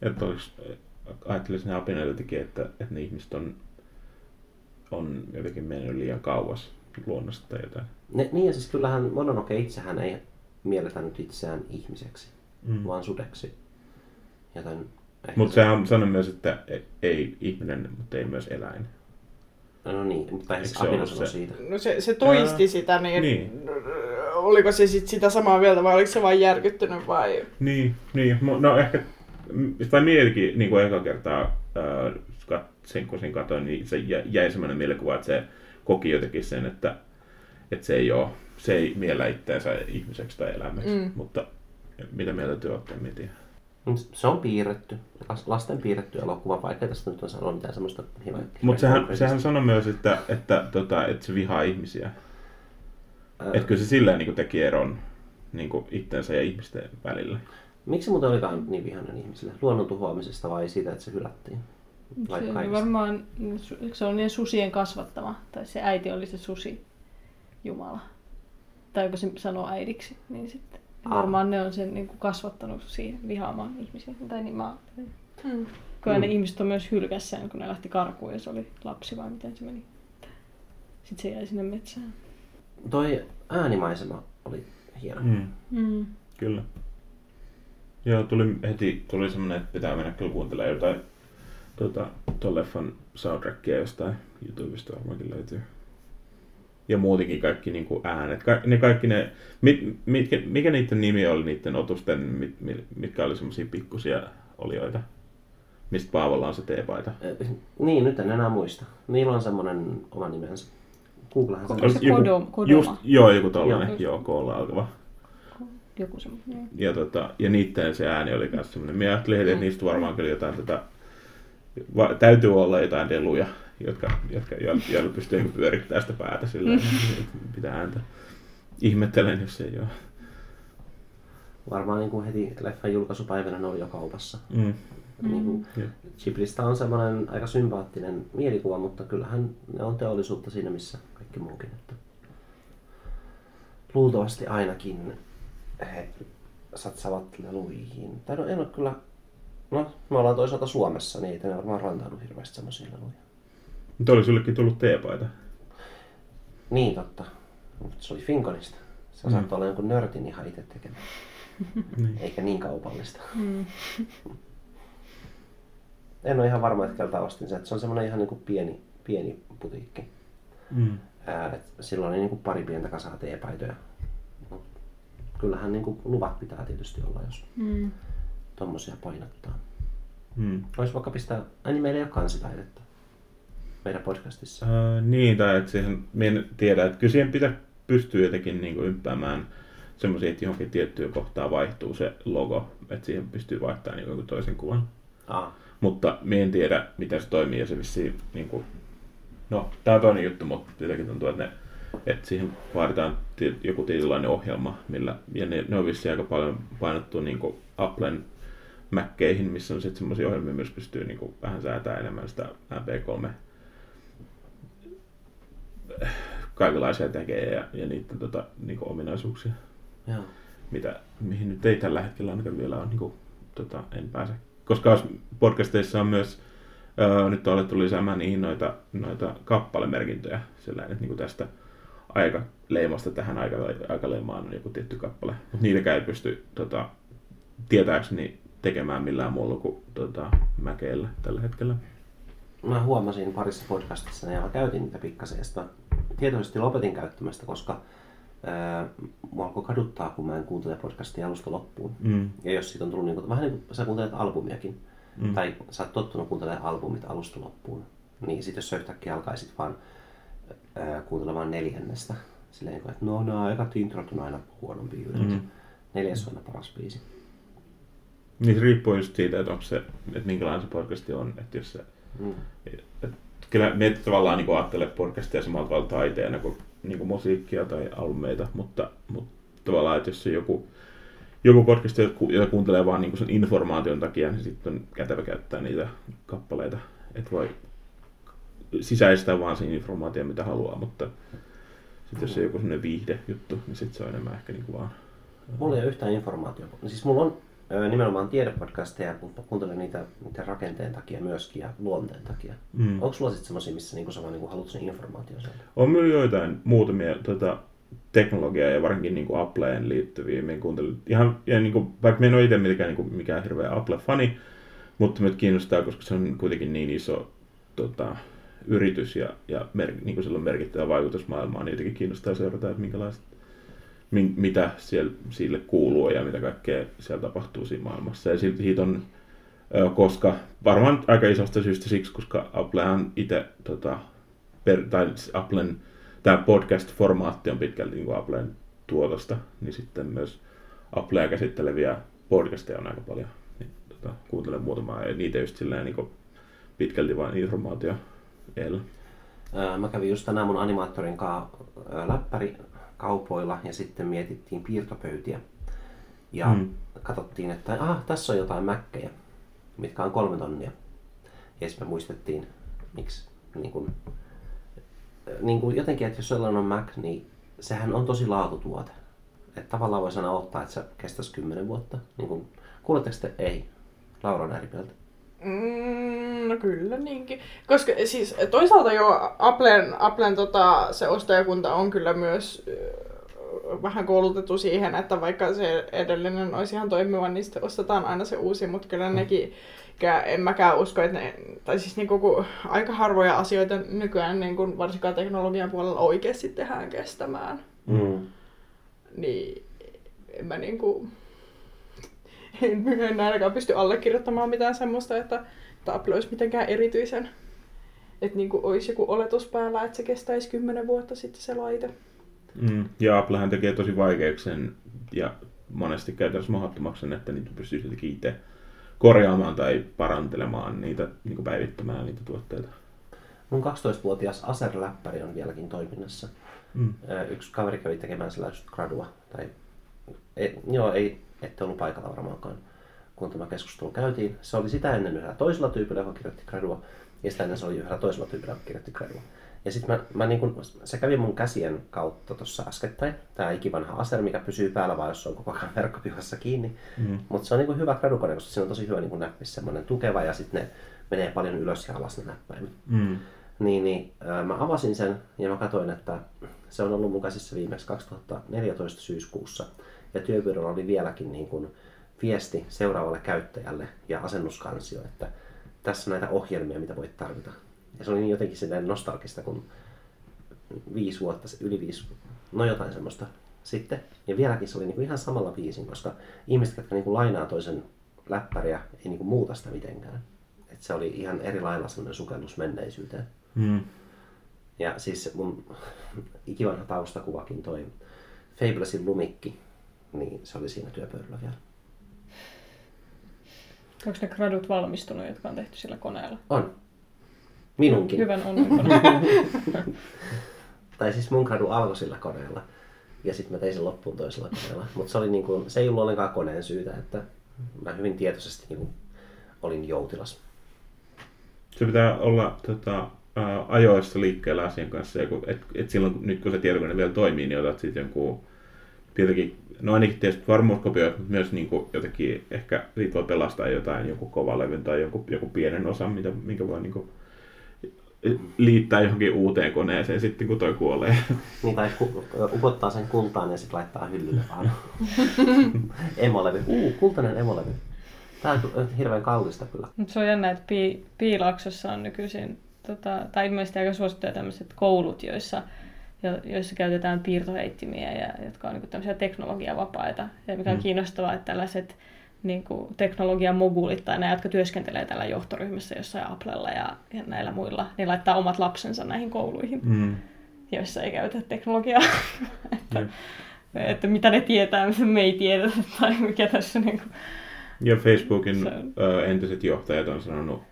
Että olisi, ajattelisin ne apinat jotenkin, että, että ne ihmiset on, on jotenkin mennyt liian kauas luonnosta tai jotain. Ne, niin ja siis kyllähän Mononoke itsehän ei mielletänyt itseään ihmiseksi, mm. vaan sudeksi. Joten mutta se... sehän sanoi myös, että ei ihminen, mutta ei myös eläin. No niin, mutta ei se se? siitä. No se, se toisti Ää, sitä, niin, niin. oliko se sit sitä samaa mieltä vai oliko se vain järkyttynyt vai? Niin, niin. no ehkä, tai mielikin niin kuin eka kertaa äh, sen, kun sen katsoin, niin se jäi semmoinen mielikuva, että se koki jotenkin sen, että, että se ei ole, se ei miellä itseänsä ihmiseksi tai elämäksi, mm. mutta mitä mieltä te olette, en tiedä. Se on piirretty, lasten piirretty elokuva, vaikka tästä nyt on sanoa mitään semmoista hyvää. Mutta sehän, sehän sanoi myös, että, että, tota, että se vihaa ihmisiä. Ää... Kyllä se silleen niin teki eron niin itsensä ja ihmisten välillä. Miksi muuten olikaan niin vihainen ihmisille? Luonnon tuhoamisesta vai siitä, että se hylättiin? Vai se varmaan, se oli niin susien kasvattama, tai se äiti oli se susi Jumala. Tai joku se sanoo äidiksi, niin sitten Varmaan ne on sen niin kuin kasvattanut siihen vihaamaan ihmisiä. Tai niin mä Hmm. Kyllä mm. ne ihmiset on myös hylkässään, kun ne lähti karkuun ja se oli lapsi vai miten se meni. Sitten se jäi sinne metsään. Toi äänimaisema oli hieno. Mm. Mm. Kyllä. Joo, tuli heti tuli semmoinen, että pitää mennä kyllä kuuntelemaan jotain tota, ton leffan soundtrackia jostain YouTubesta varmaankin löytyy. Ja muutenkin kaikki niin kuin äänet. Ka- ne kaikki ne, mit, mitkä, mikä niiden nimi oli niiden otusten, mit, mit, mitkä oli semmoisia pikkusia olioita? Mistä Paavolla on se teepaita? Eh, Niin, nyt en enää muista. Niillä on semmoinen oma nimensä. Googlehan Onko se. se Kodom- Kodoma? just, joo, joku tollanen, Joo. joo, koolla alkava. Joku semmoinen. Ja, tota, ja niiden se ääni oli myös semmoinen. Minä ajattelin, että niistä varmaan kyllä jotain tätä, va, täytyy olla jotain deluja, jotka, jotka, joilla, pystyy niinku pyörittämään sitä päätä sillä että pitää ääntä. Ihmettelen, jos ei ole. Varmaan niin kuin heti leffan julkaisupäivänä ne oli jo kaupassa. Mm. Niin kuin Jep. Ghiblistä on semmoinen aika sympaattinen mielikuva, mutta kyllähän ne on teollisuutta siinä missä kaikki muukin. Että luultavasti ainakin he satsavat leluihin. Tai no en ole kyllä, no me ollaan toisaalta Suomessa, niin ei ne varmaan rantaudu hirveästi semmoisia leluja. Mutta oli sullekin tullut teepaita. Niin totta, mutta se oli Finkonista. Se Mm. saattoi olla jonkun nörtin ihan itse tekemä, Niin. eikä niin kaupallista. Mm. En ole ihan varma, että keltä ostin sen. Se on semmoinen ihan niin kuin pieni, pieni putiikki. Mm. Ää, et silloin oli niin kuin pari pientä kasaa teepaitoja. Kyllähän niin kuin luvat pitää tietysti olla, jos Mm. tommosia painottaa. Mm. Olisi vaikka pistää, ai niin meillä ei ole kansitaidetta meidän podcastissa. Uh, niin, tai että siihen, en tiedä, että kyllä siihen pitää pystyä jotenkin niin kuin ympäämään semmoisia, että johonkin tiettyyn kohtaan vaihtuu se logo, että siihen pystyy vaihtamaan niin jonkun toisen kuvan. Ah, Mutta minä en tiedä, miten se toimii ja se vissiin, niin kuin, no, tämä on toinen juttu, mutta jotenkin tuntuu, että, ne, että siihen vaaditaan joku tietynlainen ohjelma, millä, ja ne, ne on vissiin aika paljon painottu niin kuin Applen Mackeihin, missä on sitten semmoisia ohjelmia, myös pystyy niin kuin, vähän säätämään enemmän sitä MP3 kaikenlaisia tekee ja, ja niiden tota, niin kuin ominaisuuksia, joo. mitä, mihin nyt ei tällä hetkellä ainakaan vielä on, niin kuin, tota, en pääse. Koska os- podcasteissa on myös, öö, nyt on alettu lisäämään niihin noita, noita kappalemerkintöjä, sellainen, että niin kuin tästä aikaleimasta tähän aika, aikaleimaan on joku tietty kappale. Mutta niitäkään ei pysty tota, tietääkseni tekemään millään muulla kuin tota, mäkeillä tällä hetkellä. Mä huomasin parissa podcastissa, ja mä käytin niitä pikkasen, ja tietoisesti lopetin käyttämästä, koska ää, mua alkoi kaduttaa, kun mä en kuuntele podcastia alusta loppuun. Mm. Ja jos siitä on tullut, niin kuin, vähän niin kuin sä kuuntelet albumiakin, Mm. tai sä oot tottunut kuuntelemaan albumit alusta loppuun, niin sit jos sä yhtäkkiä alkaisit vaan ää, kuuntelemaan neljännestä, silleen, että no nämä ekat introt on aina huonompi yleensä. Mm. Mm. Neljäs on aina paras biisi. Niin se riippuu just siitä, että onko se, että minkälainen se podcasti on. Että jos se, Mm. et, kyllä mietit tavallaan niin ajattelee podcastia samalla tavalla taiteena kuin, niin kuin musiikkia tai albumeita, mutta, mutta tavallaan, että jos se joku, joku podcast, jota kuuntelee vaan niin sen informaation takia, niin sitten on kätevä käyttää niitä kappaleita. Että voi sisäistää vaan sen informaation, mitä haluaa, mutta sitten jos on joku sellainen viihde juttu, niin sitten se on enemmän ehkä niin kuin vaan... Mulla ei ole yhtään informaatiota. Siis mulla on nimenomaan tiedepodcasteja, mutta kuuntelen niitä, niitä rakenteen takia myöskin ja luonteen takia. Mm. Onko sulla sitten semmoisia, missä niinku sä vaan niinku haluat sen informaation sieltä? On myös joitain muutamia tota, teknologiaa ja varsinkin niin kuin Appleen liittyviä. Minä kuuntelin ihan, ja niin kuin, vaikka minä en ole itse mikään, niin kuin, mikään hirveä Apple-fani, mutta meitä kiinnostaa, koska se on kuitenkin niin iso tota, yritys ja, ja mer, niin kuin sillä on merkittävä vaikutus maailmaan, niin jotenkin kiinnostaa seurata, että minkälaiset, min, mitä siellä, sille kuuluu ja mitä kaikkea siellä tapahtuu siinä maailmassa. Ja siitä, on, koska varmaan aika isosta syystä siksi, koska Applehan itse tota, per, tai Applen tämä podcast-formaatti on pitkälti niin kuin Applen tuotosta, niin sitten myös Applea käsitteleviä podcasteja on aika paljon. Niin, tota, kuuntelen muutamaa ja niitä just silleen niin kuin pitkälti vain informaatio Mä kävin just tänään mun animaattorin kanssa läppäri kaupoilla ja sitten mietittiin piirtopöytiä. Ja Mm. katsottiin, että ah, tässä on jotain mäkkejä, mitkä on kolme tonnia. Ja sitten me muistettiin, miksi niin kun, niin kun jotenkin, että jos sellainen on Mac, niin sehän on tosi laatutuote. Että tavallaan voi sanoa ottaa, että se kestäisi kymmenen vuotta. Niin kun, kuuletteko te? Ei. Laura on eri mieltä. Mm, no kyllä niinkin. Koska siis toisaalta jo Applen, Applen tota, se ostajakunta on kyllä myös vähän koulutettu siihen, että vaikka se edellinen olisi ihan toimiva, niin sitten ostetaan aina se uusi, mutta kyllä nekin, en mäkään usko, että ne, tai siis niin kuin, aika harvoja asioita nykyään niin kuin varsinkaan teknologian puolella oikeasti tehdään kestämään. Mm. Niin en mä niin kuin, en, en ainakaan pysty allekirjoittamaan mitään semmoista, että, Apple olisi mitenkään erityisen että niin olisi joku oletus päällä, että se kestäisi kymmenen vuotta sitten se laite. Mm. Ja Applehan tekee tosi vaikeaksi sen ja monesti käytännössä mahdottomaksi että niitä pystyy siltikin itse korjaamaan tai parantelemaan niitä, niin päivittämään niitä tuotteita. Mun 12-vuotias Acer-läppäri on vieläkin toiminnassa. Mm. Yksi kaveri kävi tekemään sillä gradua. Tai, ei, joo, ei, ette ollut paikalla varmaankaan, kun tämä keskustelu käytiin. Se oli sitä ennen yhdellä toisella tyypillä, joka kirjoitti gradua. Ja sitä ennen se oli yhdellä toisella tyypillä, joka kirjoitti gradua. Ja sitten mä, mä niin kun, se kävi mun käsien kautta tuossa äskettäin, tämä ikivanha Acer, mikä pysyy päällä vaan, jos se on koko ajan verkkopihassa kiinni. Mm. Mutta se on niin hyvä gradukone, koska siinä on tosi hyvä niin näppis, semmoinen tukeva ja sitten ne menee paljon ylös ja alas ne näppäimet. Mm. Niin, niin äh, mä avasin sen ja mä katsoin, että se on ollut mun käsissä viimeksi 2014 syyskuussa. Ja työpyörällä oli vieläkin niin kuin viesti seuraavalle käyttäjälle ja asennuskansio, että tässä on näitä ohjelmia, mitä voit tarvita. Ja se oli niin jotenkin silleen nostalgista, kun viisi vuotta, yli viisi, no jotain semmoista sitten. Ja vieläkin se oli niin ihan samalla viisin, koska ihmiset, jotka niin kuin lainaa toisen läppäriä, ei niin kuin muuta sitä mitenkään. Et se oli ihan eri lailla semmoinen sukellus menneisyyteen. Mm. Ja siis mun ikivanha taustakuvakin toi Fablesin lumikki, niin se oli siinä työpöydällä vielä. Onko ne gradut valmistunut, jotka on tehty sillä koneella? On. Minunkin. Hyvän onnen tai siis mun gradu alkoi sillä koneella. Ja sitten mä tein sen loppuun toisella koneella. Mutta se, oli niinku, se ei ollut ollenkaan koneen syytä, että mä hyvin tietoisesti niinku olin joutilas. Se pitää olla tota, ajoissa liikkeellä asian kanssa. Et, et silloin, nyt kun se tietokone vielä toimii, niin otat sitten jonkun tietenkin, no ainakin tietysti varmuuskopioit, mutta myös niin kuin jotenkin ehkä siitä voi pelastaa jotain, joku kovalevyn tai joku, joku pienen osan, mitä, minkä voi niin kuin liittää johonkin uuteen koneeseen sitten, kun toi kuolee. Niin, tai upottaa sen kultaan ja sitten laittaa hyllylle vaan. emolevy. Uu, kultainen emolevy. Tämä on hirveän kallista kyllä. Mutta se on jännä, että Pi- Piilaksossa on nykyisin, tota, tai ilmeisesti aika suosittuja tämmöiset koulut, joissa joissa käytetään piirtoheittimiä, ja, jotka on niin tämmöisiä teknologiavapaita. Ja mikä on mm. kiinnostavaa, että tällaiset niin kuin teknologian mogulit tai nämä, jotka työskentelee tällä johtoryhmässä jossain Applella ja, ja näillä muilla, niin laittaa omat lapsensa näihin kouluihin, mm. joissa ei käytä teknologiaa. että, mm. että, mitä ne tietää, mitä me ei tiedetä tai mikä tässä niin kuin, ja Facebookin on... entiset johtajat on sanonut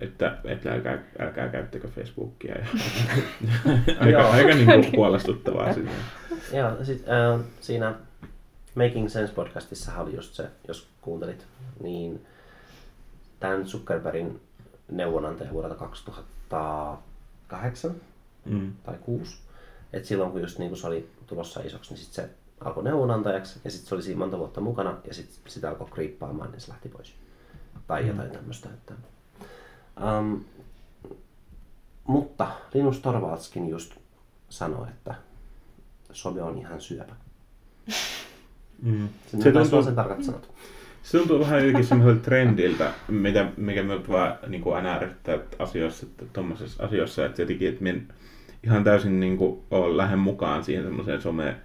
että, että älkää, älkää käyttäkö Facebookia. Ja aika, aika niin kuin huolestuttavaa sinne. Joo, sit, äh, siinä Making Sense podcastissa oli just se, jos kuuntelit, niin tämän Zuckerbergin neuvonantaja vuodelta 2008 mm. tai 6. Et silloin kun just niin kun se oli tulossa isoksi, niin sit se alkoi neuvonantajaksi ja sitten se oli siinä monta vuotta mukana ja sitten sitä alkoi kriippaamaan ja se lähti pois. Tai mm. jotain tämmöistä. Että Um, mutta Linus Torvaldskin just sanoi, että some on ihan syöpä. Mm. Se, se tuntuu, sen tarkat sanot. Se tuntuu vähän jotenkin semmoiselta trendiltä, mitä, mikä me vaan niin kuin aina ärsyttää asioissa, tuommoisissa asioissa, että jotenkin, että minä ihan täysin niin kuin, lähden mukaan siihen semmoiseen someen,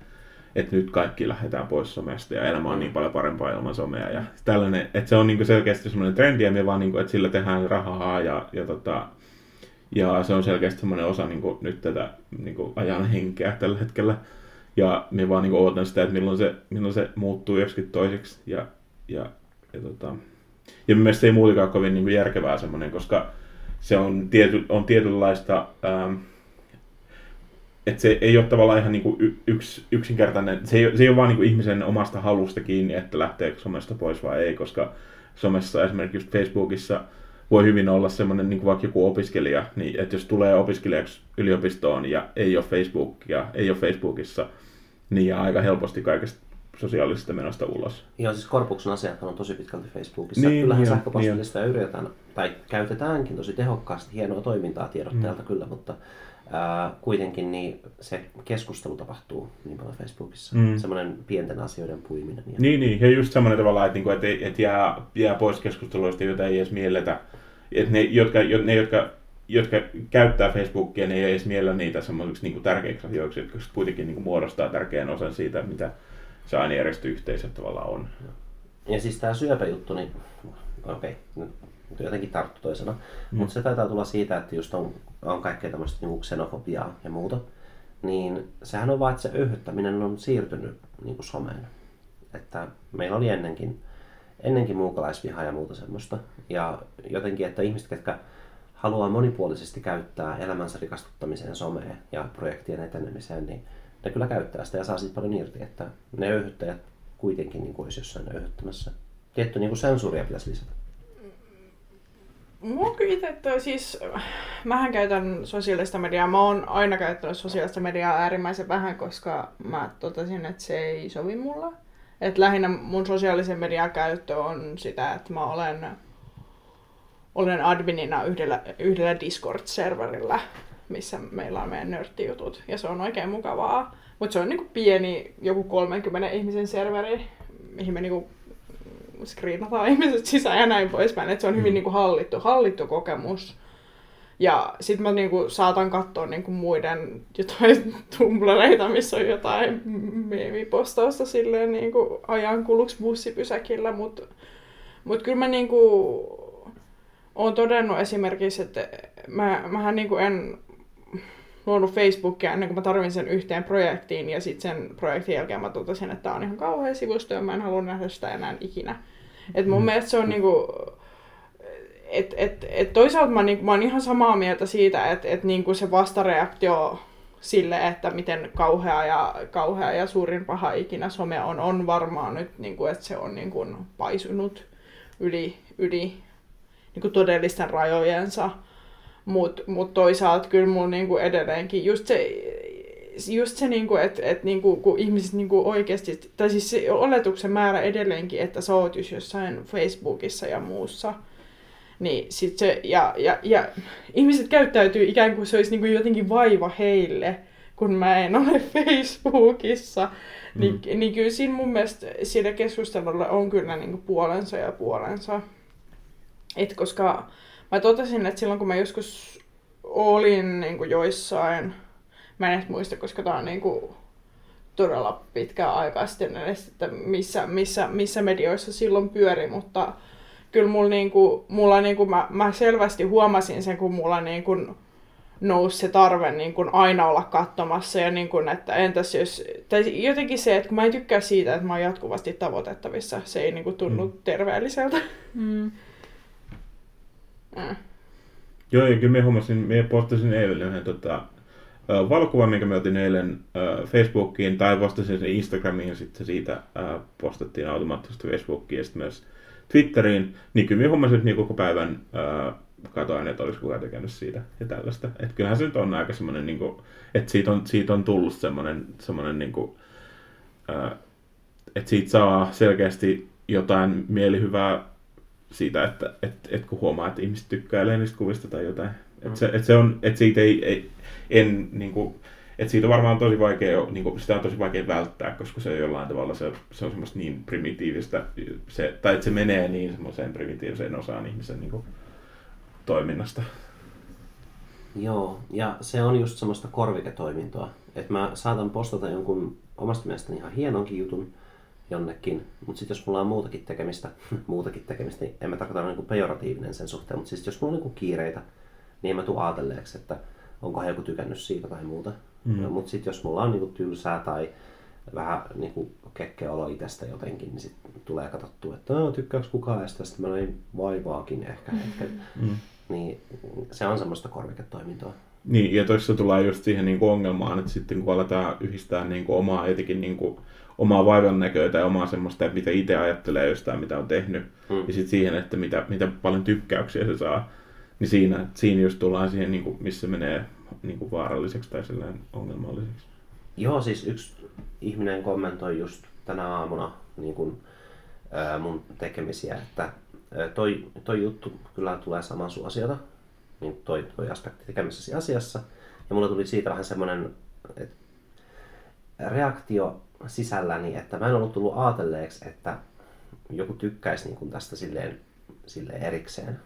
että nyt kaikki lähdetään pois somesta ja elämä on niin paljon parempaa ilman somea. Ja tällainen, että se on niin selkeästi semmoinen trendi ja me vaan, niin kuin, että sillä tehdään rahaa ja, ja, tota, ja se on selkeästi semmoinen osa niin kuin, nyt tätä niin kuin, ajan henkeä tällä hetkellä. Ja me vaan niin odotan sitä, että milloin se, milloin se muuttuu joskin toiseksi. Ja, ja, ja, tota, ja mielestäni ei muutenkaan kovin niin järkevää semmoinen, koska se on, tiety, on tietynlaista... Ähm, että se ei ole tavallaan ihan niin kuin yks, yksinkertainen, se ei, se ei ole vaan niin kuin ihmisen omasta halusta kiinni, että lähtee somesta pois vai ei, koska somessa esimerkiksi just Facebookissa voi hyvin olla semmoinen niin vaikka joku opiskelija, niin että jos tulee opiskelijaksi yliopistoon ja ei ole Facebookia, ei ole Facebookissa, niin jää aika helposti kaikesta sosiaalisesta menosta ulos. Joo, siis Korpuksen asiat on tosi pitkälti Facebookissa. Niin, Kyllähän sähköpostillista niin. yritetään, tai käytetäänkin tosi tehokkaasti, hienoa toimintaa tiedottajalta mm. kyllä, mutta ää, kuitenkin niin se keskustelu tapahtuu niin paljon Facebookissa. Mm. Semmoinen pienten asioiden puiminen. Ja... Niin, niin. Ja just semmoinen tavalla, että, niinku, että, että jää, jää pois keskusteluista, joita ei edes mielletä. Että ne, jotka, jo- ne, jotka, jotka käyttää Facebookia, ne ei edes miellä niitä semmoisiksi niin tärkeiksi asioiksi, jotka kuitenkin niin kuin, muodostaa tärkeän osan siitä, mitä se ainejärjestöyhteisö tavallaan on. Ja siis tämä syöpäjuttu, niin okei, nyt nyt jotenkin tarttu toisena. Mm. Mutta se taitaa tulla siitä, että just on, on kaikkea tämmöistä niinku xenofobiaa ja muuta. Niin sehän on vaan, että se öyhyttäminen on siirtynyt niinku someen. Että meillä oli ennenkin, ennenkin muukalaisvihaa ja muuta semmoista. Ja jotenkin, että ihmiset, jotka haluaa monipuolisesti käyttää elämänsä rikastuttamiseen someen ja projektien etenemiseen, niin ne kyllä käyttää sitä ja saa siitä paljon irti, että ne öyhyttäjät kuitenkin niin kuin olisi jossain öyhyttämässä. Tietty niin kuin sensuuria pitäisi lisätä. Mua toi siis, mähän käytän sosiaalista mediaa. Mä oon aina käyttänyt sosiaalista mediaa äärimmäisen vähän, koska mä totesin, että se ei sovi mulle. Et lähinnä mun sosiaalisen median käyttö on sitä, että mä olen, olen adminina yhdellä, yhdellä Discord-serverillä, missä meillä on meidän nörttijutut. Ja se on oikein mukavaa. Mutta se on niinku pieni, joku 30 ihmisen serveri, mihin me niinku screenataan ihmiset sisään ja näin poispäin. Et se on hyvin niinku hallittu, hallittu kokemus. Ja sit mä niinku saatan katsoa niinku muiden jotain tumblereita, missä on jotain meemipostausta silleen niinku ajan kuluksi bussipysäkillä, mut, mut kyllä mä niinku oon todennut esimerkiksi, että mä, mähän niinku en luonut Facebookia ennen kuin mä tarvin sen yhteen projektiin ja sitten sen projektin jälkeen mä totesin, että tämä on ihan kauhea sivusto ja mä en halua nähdä sitä enää ikinä. Et mun mm. mielestä se on niinku, et, et, et toisaalta mä, niinku, mä oon ihan samaa mieltä siitä, että et niinku se vastareaktio sille, että miten kauhea ja, kauhea ja suurin paha ikinä some on, on varmaan nyt, niinku, että se on niinku paisunut yli, yli niinku todellisten rajojensa. Mutta mut toisaalta kyllä mulla niinku edelleenkin just se, just se, niinku, että et, niinku, kun ihmiset niinku oikeasti, tai siis se oletuksen määrä edelleenkin, että sä oot jossain Facebookissa ja muussa, niin sit se, ja, ja, ja ihmiset käyttäytyy ikään kuin se olisi niinku jotenkin vaiva heille, kun mä en ole Facebookissa. Mm. Niin, niin kyllä siinä mun mielestä sillä keskustelulla on kyllä niinku puolensa ja puolensa. Et koska mä totesin, että silloin kun mä joskus olin niin kuin joissain, mä en edes muista, koska tää on niin kuin todella pitkää aikaa sitten edes, että missä, missä, missä medioissa silloin pyöri, mutta kyllä mulla, niin kuin, mulla niin kuin, mä, mä selvästi huomasin sen, kun mulla niin kuin nousi se tarve niin kuin aina olla katsomassa ja niin kuin, että entäs jos, tai jotenkin se, että kun mä en tykkää siitä, että mä oon jatkuvasti tavoitettavissa, se ei niin kuin tunnu mm. terveelliseltä. Mm. Mm. Joo, ja kyllä me huomasin, me postasin eilen yhden tota, valokuvan, minkä me otin eilen Facebookiin, tai postasin sen Instagramiin, ja sitten siitä postattiin automaattisesti Facebookiin, ja sitten myös Twitteriin. Niin kyllä me huomasin, että niin koko päivän katoin, että olisi kukaan tekenyt siitä ja tällaista. Että kyllähän se nyt on aika semmoinen, niin että siitä on, siitä on tullut semmoinen, semmoinen niin kuin, että siitä saa selkeästi jotain mielihyvää siitä, että et, et kun huomaa, että ihmiset tykkää niistä kuvista tai jotain. Että se, et se on, että siitä ei, ei en, niin kuin, että siitä varmaan tosi vaikea, niin kuin, sitä on tosi vaikea välttää, koska se jollain tavalla se, se on semmoista niin primitiivistä, se, tai että se menee niin semmoiseen primitiiviseen osaan ihmisen niin kuin, toiminnasta. Joo, ja se on just semmoista korviketoimintoa. Että mä saatan postata jonkun omasta mielestäni ihan hienonkin jutun jonnekin, mutta sitten jos mulla on muutakin tekemistä, muutakin tekemistä, niin en mä tarkoita niin pejoratiivinen sen suhteen, mutta siis jos mulla on niin kiireitä, niin en mä tuu ajatelleeksi, että onkohan joku tykännyt siitä tai muuta. Mm. Mutta sitten jos mulla on niin tylsää tai vähän niin kekkeä olo itsestä jotenkin, niin sitten tulee katsottua, että no, tykkääkö kukaan edes tästä, mä näin vaivaakin ehkä hetken. Mm. Niin se on semmoista korviketoimintoa. Niin, ja tuossa tullaan just siihen niin kuin ongelmaan, että sitten kun aletaan yhdistää niin kuin omaa jotenkin niin kuin, omaa vaivan näköä tai omaa semmoista, että mitä itse ajattelee jostain, mitä on tehnyt, mm. ja sitten siihen, että mitä, mitä paljon tykkäyksiä se saa, niin siinä, siinä just tullaan siihen, niin kuin, missä menee niin kuin vaaralliseksi tai ongelmalliseksi. Joo, siis yksi ihminen kommentoi just tänä aamuna niin kuin, ää, mun tekemisiä, että toi, toi juttu kyllä tulee saman suosiota, niin toi, toi aspekti tekemisessäsi asiassa, ja mulla tuli siitä vähän semmoinen reaktio sisälläni, että mä en ollut tullut ajatelleeksi, että joku tykkäisi niin kuin tästä silleen, silleen erikseen.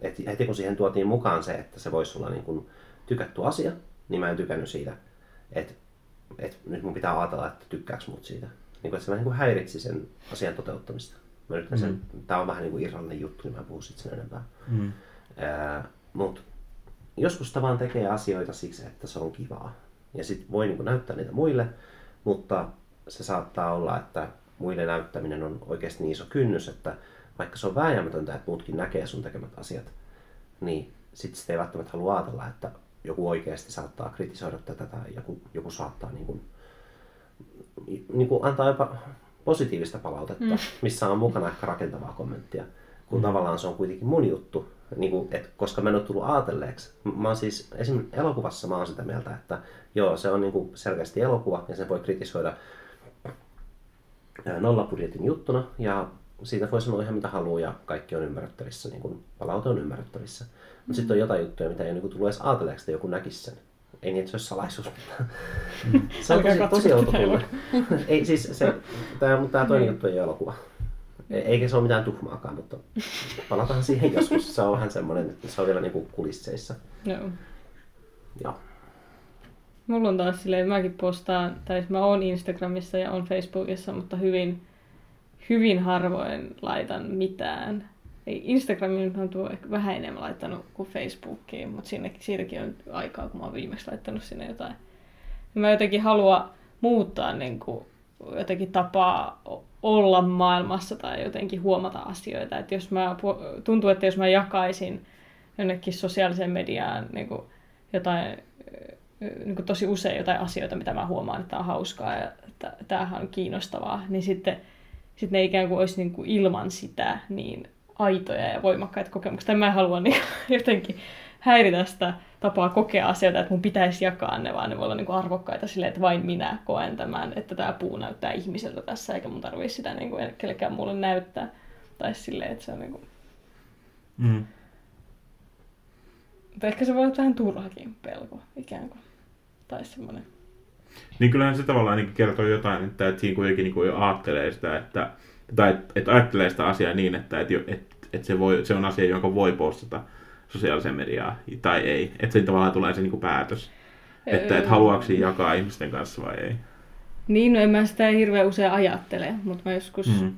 Et heti kun siihen tuotiin mukaan se, että se voisi olla niin kuin tykätty asia, niin mä en tykännyt siitä, että, että nyt mun pitää ajatella, että tykkääks mut siitä. Niin kuin, että se vähän niin kuin häiritsi sen asian toteuttamista. Mä nyt sen, mm. Tää on vähän niin kuin irrallinen juttu, niin mä puhun sit sen enempää. Mm. Mutta joskus sitä vaan tekee asioita siksi, että se on kivaa. Ja sitten voi niin kuin näyttää niitä muille, mutta se saattaa olla, että muille näyttäminen on oikeasti niin iso kynnys, että vaikka se on vääjäämätöntä, että muutkin näkee sun tekemät asiat, niin sitten sitä ei välttämättä halua ajatella, että joku oikeasti saattaa kritisoida tätä tai joku, joku saattaa niin kuin, niin kuin antaa jopa positiivista palautetta, mm. missä on mukana ehkä rakentavaa kommenttia, kun mm. tavallaan se on kuitenkin mun juttu, niin kuin, et, koska mä en ole tullut ajatelleeksi. Mä oon siis, esimerkiksi elokuvassa mä oon sitä mieltä, että joo, se on niin kuin selkeästi elokuva ja sen voi kritisoida nollapudjetin juttuna ja siitä voi sanoa ihan mitä haluaa ja kaikki on ymmärrettävissä, niin kuin palaute on ymmärrettävissä. Mutta mm-hmm. sitten on jotain juttuja, mitä ei niin kuin tullut edes ajatelleeksi, että joku näkisi sen. Ei niin, että se olisi salaisuus. Mm. se on tosi, tosi outo tunne. ei siis se, tämä, tämä toinen niin. juttu ei ole elokuva. E- eikä se ole mitään tuhmaakaan, mutta palataan siihen joskus. Se on vähän semmoinen, että se on vielä niin kuin kulisseissa. Joo. Joo. Mulla on taas silleen, mäkin postaan, tai mä oon Instagramissa ja on Facebookissa, mutta hyvin, hyvin harvoin laitan mitään. Instagramiin on tuo ehkä vähän enemmän laittanut kuin Facebookiin, mutta sinne, siitäkin on aikaa, kun mä oon viimeksi laittanut sinne jotain. Mä jotenkin haluan muuttaa niin kuin, jotenkin tapaa olla maailmassa tai jotenkin huomata asioita. Että jos mä, tuntuu, että jos mä jakaisin jonnekin sosiaaliseen mediaan niin kuin jotain niin kuin tosi usein jotain asioita, mitä mä huomaan, että on hauskaa ja tämähän on kiinnostavaa, niin sitten sitten ne ikään kuin olisi niin kuin ilman sitä niin aitoja ja voimakkaita kokemuksia. Mä en halua niin jotenkin häiritä sitä tapaa kokea asioita, että mun pitäisi jakaa ne, vaan ne voi olla niin kuin arvokkaita silleen, että vain minä koen tämän, että tämä puu näyttää ihmiseltä tässä, eikä mun tarvitse sitä niin kuin kellekään mulle näyttää. Tai silleen, että se on niin kuin... Mm. Mutta ehkä se voi olla vähän turhakin pelko, ikään kuin tai semmoinen. Niin kyllähän se tavallaan niin kertoo jotain, että, että siinä kuitenkin niin jo ajattelee sitä, että, tai että, että ajattelee sitä asiaa niin, että, että, että, että se, voi, se on asia, jonka voi postata sosiaaliseen mediaan tai ei. Että siinä tavallaan tulee se niin kuin päätös, että, että haluaako jakaa ihmisten kanssa vai ei. Niin, no en mä sitä hirveän usein ajattele, mutta mä joskus mm-hmm.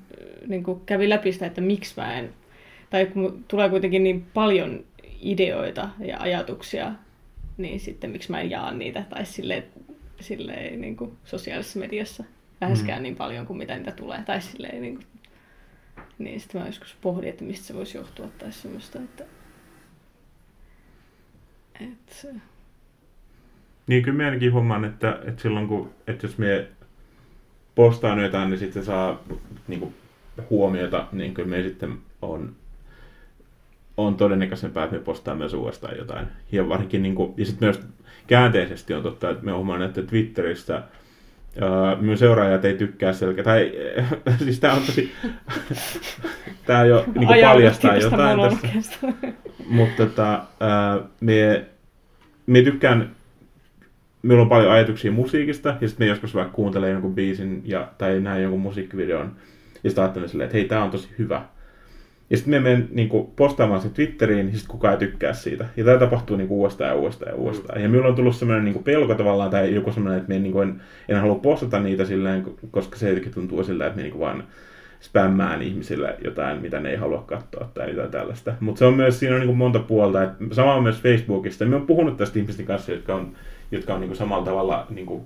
niin kuin kävin läpi sitä, että miksi mä en, tai kun tulee kuitenkin niin paljon ideoita ja ajatuksia niin sitten miksi mä en jaa niitä tai silleen, silleen niin kuin sosiaalisessa mediassa läheskään mm. niin paljon kuin mitä niitä tulee. Tai silleen, niin, kuin, niin sitten mä joskus pohdin, että mistä se voisi johtua tai semmoista, että, että niin kyllä minäkin huomaan, että, että silloin kun, että jos me postaan jotain, niin sitten se saa niin kuin, huomiota, niin kyllä me sitten on on todennäköisempää, että me postaa myös uudestaan jotain. Ja varsinkin, niin kuin, ja sitten myös käänteisesti on totta, että me huomaan, että Twitteristä minun seuraajat ei tykkää selkeä, tai siis tämä on tosi, tämä jo niin kuin paljastaa jotain tässä. Mutta tota, me, me tykkään, meillä on paljon ajatuksia musiikista, ja sitten me joskus vaikka kuuntelee jonkun biisin ja, tai näen jonkun musiikkivideon, ja sitten ajattelen silleen, että hei, tämä on tosi hyvä. Ja sitten me menen niin kuin, postaamaan se Twitteriin, ja sitten kukaan ei tykkää siitä. Ja tämä tapahtuu niin kuin, uudestaan ja uudestaan ja uudestaan. Mm. Ja minulla on tullut sellainen niin kuin, pelko tavallaan, tai joku sellainen, että me niin kuin, en, en halua postata niitä silleen, koska se jotenkin tuntuu silleen, että me niin kuin, vaan spämmään ihmisille jotain, mitä ne ei halua katsoa tai jotain tällaista. Mutta se on myös, siinä on niin kuin monta puolta. että sama on myös Facebookista. Me on puhunut tästä ihmisten kanssa, jotka on, jotka on niin kuin samalla tavalla niin kuin,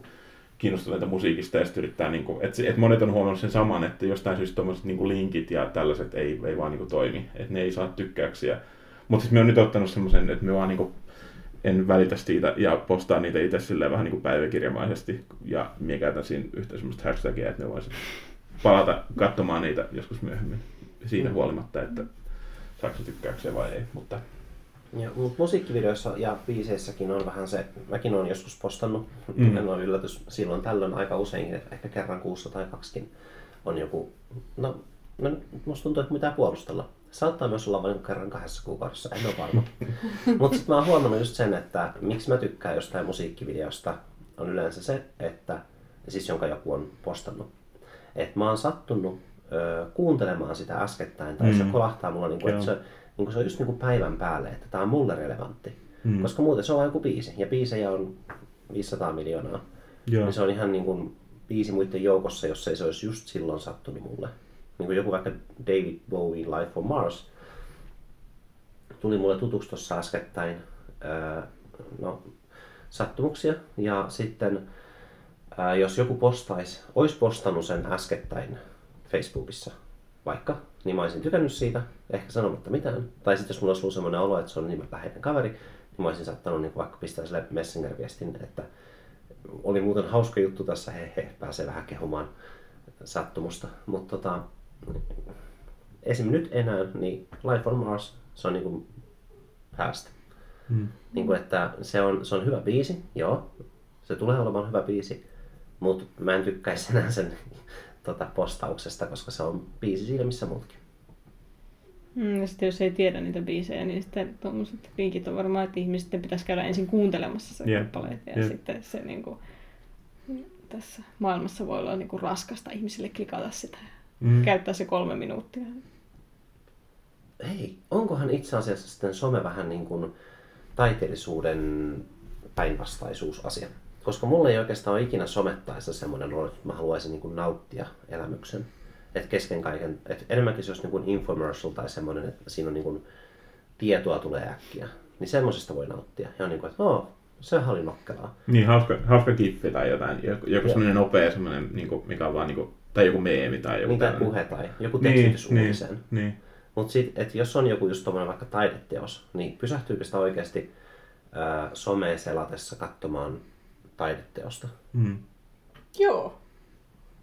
kiinnostuneita musiikista ja sitten yrittää, niin kuin, että, että monet on huomannut sen saman, että jostain syystä tuommoiset niin linkit ja tällaiset ei, ei vaan niin kuin, toimi, että ne ei saa tykkäyksiä. Mutta sitten me on nyt ottanut semmoisen, että me vaan niin kuin, en välitä siitä ja postaa niitä itse silleen vähän niin kuin päiväkirjamaisesti ja minä käytän siinä yhtä semmoista hashtagia, että ne voisi palata katsomaan niitä joskus myöhemmin siitä mm. huolimatta, että saako tykkäyksiä vai ei, mutta ja, mutta musiikkivideoissa ja biiseissäkin on vähän se, mäkin olen joskus postannut, mm. en ole yllätys silloin tällöin aika usein, ehkä kerran kuussa tai kaksikin on joku, no no, musta tuntuu, että mitä puolustella. Saattaa myös olla vain kerran kahdessa kuukaudessa, en ole varma. Mutta sitten mä oon huomannut just sen, että miksi mä tykkään jostain musiikkivideosta, on yleensä se, että, siis jonka joku on postannut, että mä oon sattunut ö, kuuntelemaan sitä äskettäin, tai mm. se kolahtaa mulla, niin kuin, että se, niin kuin se on just niin kuin päivän päälle, että tämä on mulle relevantti. Mm. Koska muuten se on vain joku biisi, ja biisejä on 500 miljoonaa. Joo. Niin se on ihan niin kuin biisi muiden joukossa, jos ei se olisi just silloin sattunut mulle. Niin kuin joku vaikka David Bowie Life on Mars tuli mulle tutuksi tuossa äskettäin. no, sattumuksia. Ja sitten jos joku postaisi, olisi postannut sen äskettäin Facebookissa vaikka, niin mä olisin tykännyt siitä, ehkä sanomatta mitään. Tai sitten jos mulla olisi ollut sellainen olo, että se on niin läheinen kaveri, niin mä olisin saattanut niin vaikka pistää sille Messenger-viestin, että oli muuten hauska juttu tässä, he, he pääsee vähän kehumaan sattumusta. Mutta tota, esim. nyt enää, niin Life on Mars, se on niinku päästä. Hmm. Niin kuin, että se on, se on hyvä biisi, joo. Se tulee olemaan hyvä biisi, mutta mä en tykkäisi enää sen tota, postauksesta, koska se on biisi siinä missä muutkin. Mm, ja sitten jos ei tiedä niitä biisejä, niin sitten tuommoiset vinkit on varmaan, että ihmiset pitäisi käydä ensin kuuntelemassa se yeah. kappaleita. Ja yeah. sitten se niin kuin, tässä maailmassa voi olla niin kuin raskasta ihmisille klikata sitä ja mm. käyttää se kolme minuuttia. Hei, onkohan itse asiassa sitten some vähän niin kuin taiteellisuuden päinvastaisuusasia? Koska mulle ei oikeastaan ole ikinä somettaessa semmoinen rooli, että mä haluaisin niin kuin nauttia elämyksen. Että kesken kaiken, että enemmänkin se olisi niin kuin infomercial tai semmoinen, että siinä on niin kuin tietoa tulee äkkiä. Niin semmoisesta voi nauttia. Ja on niin kuin, että oh, sehän oli nokkelaa. Niin, hauska, hauska kiffi tai jotain. Joku, joku semmoinen nopea semmoinen, niin kuin, mikä on vaan niin kuin, tai joku meemi tai joku Mitä puhe tai joku tekstitys niin, niin, niin. Mutta jos on joku just tommonen vaikka taideteos, niin pysähtyykö sitä oikeasti ää, someen selatessa katsomaan taideteosta? Mm. Joo.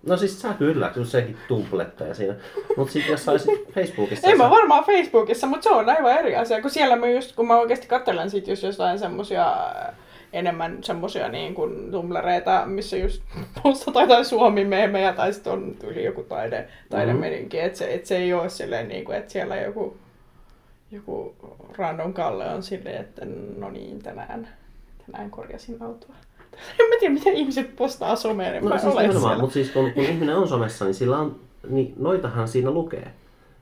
No siis sä kyllä, kun sekin tupletteja siinä. Mutta sitten jos saisit Facebookissa... Ei mä varmaan Facebookissa, mutta se on aivan eri asia, kun siellä mä just, kun mä oikeasti katselen sit just jostain semmosia enemmän semmosia niin kuin tumlereita, missä just postataan jotain suomi-meemejä tai sitten on yli joku taide, taidemedinki, mm. että se, et se ei ole silleen niin kuin, että siellä joku, joku random Kalle on silleen, että no niin, tänään, tänään korjasin autoa. En mä tiedä, miten ihmiset postaa someen, en no, siis ole siellä. Mutta siis kun, kun ihminen on somessa, niin, sillä on, niin noitahan siinä lukee.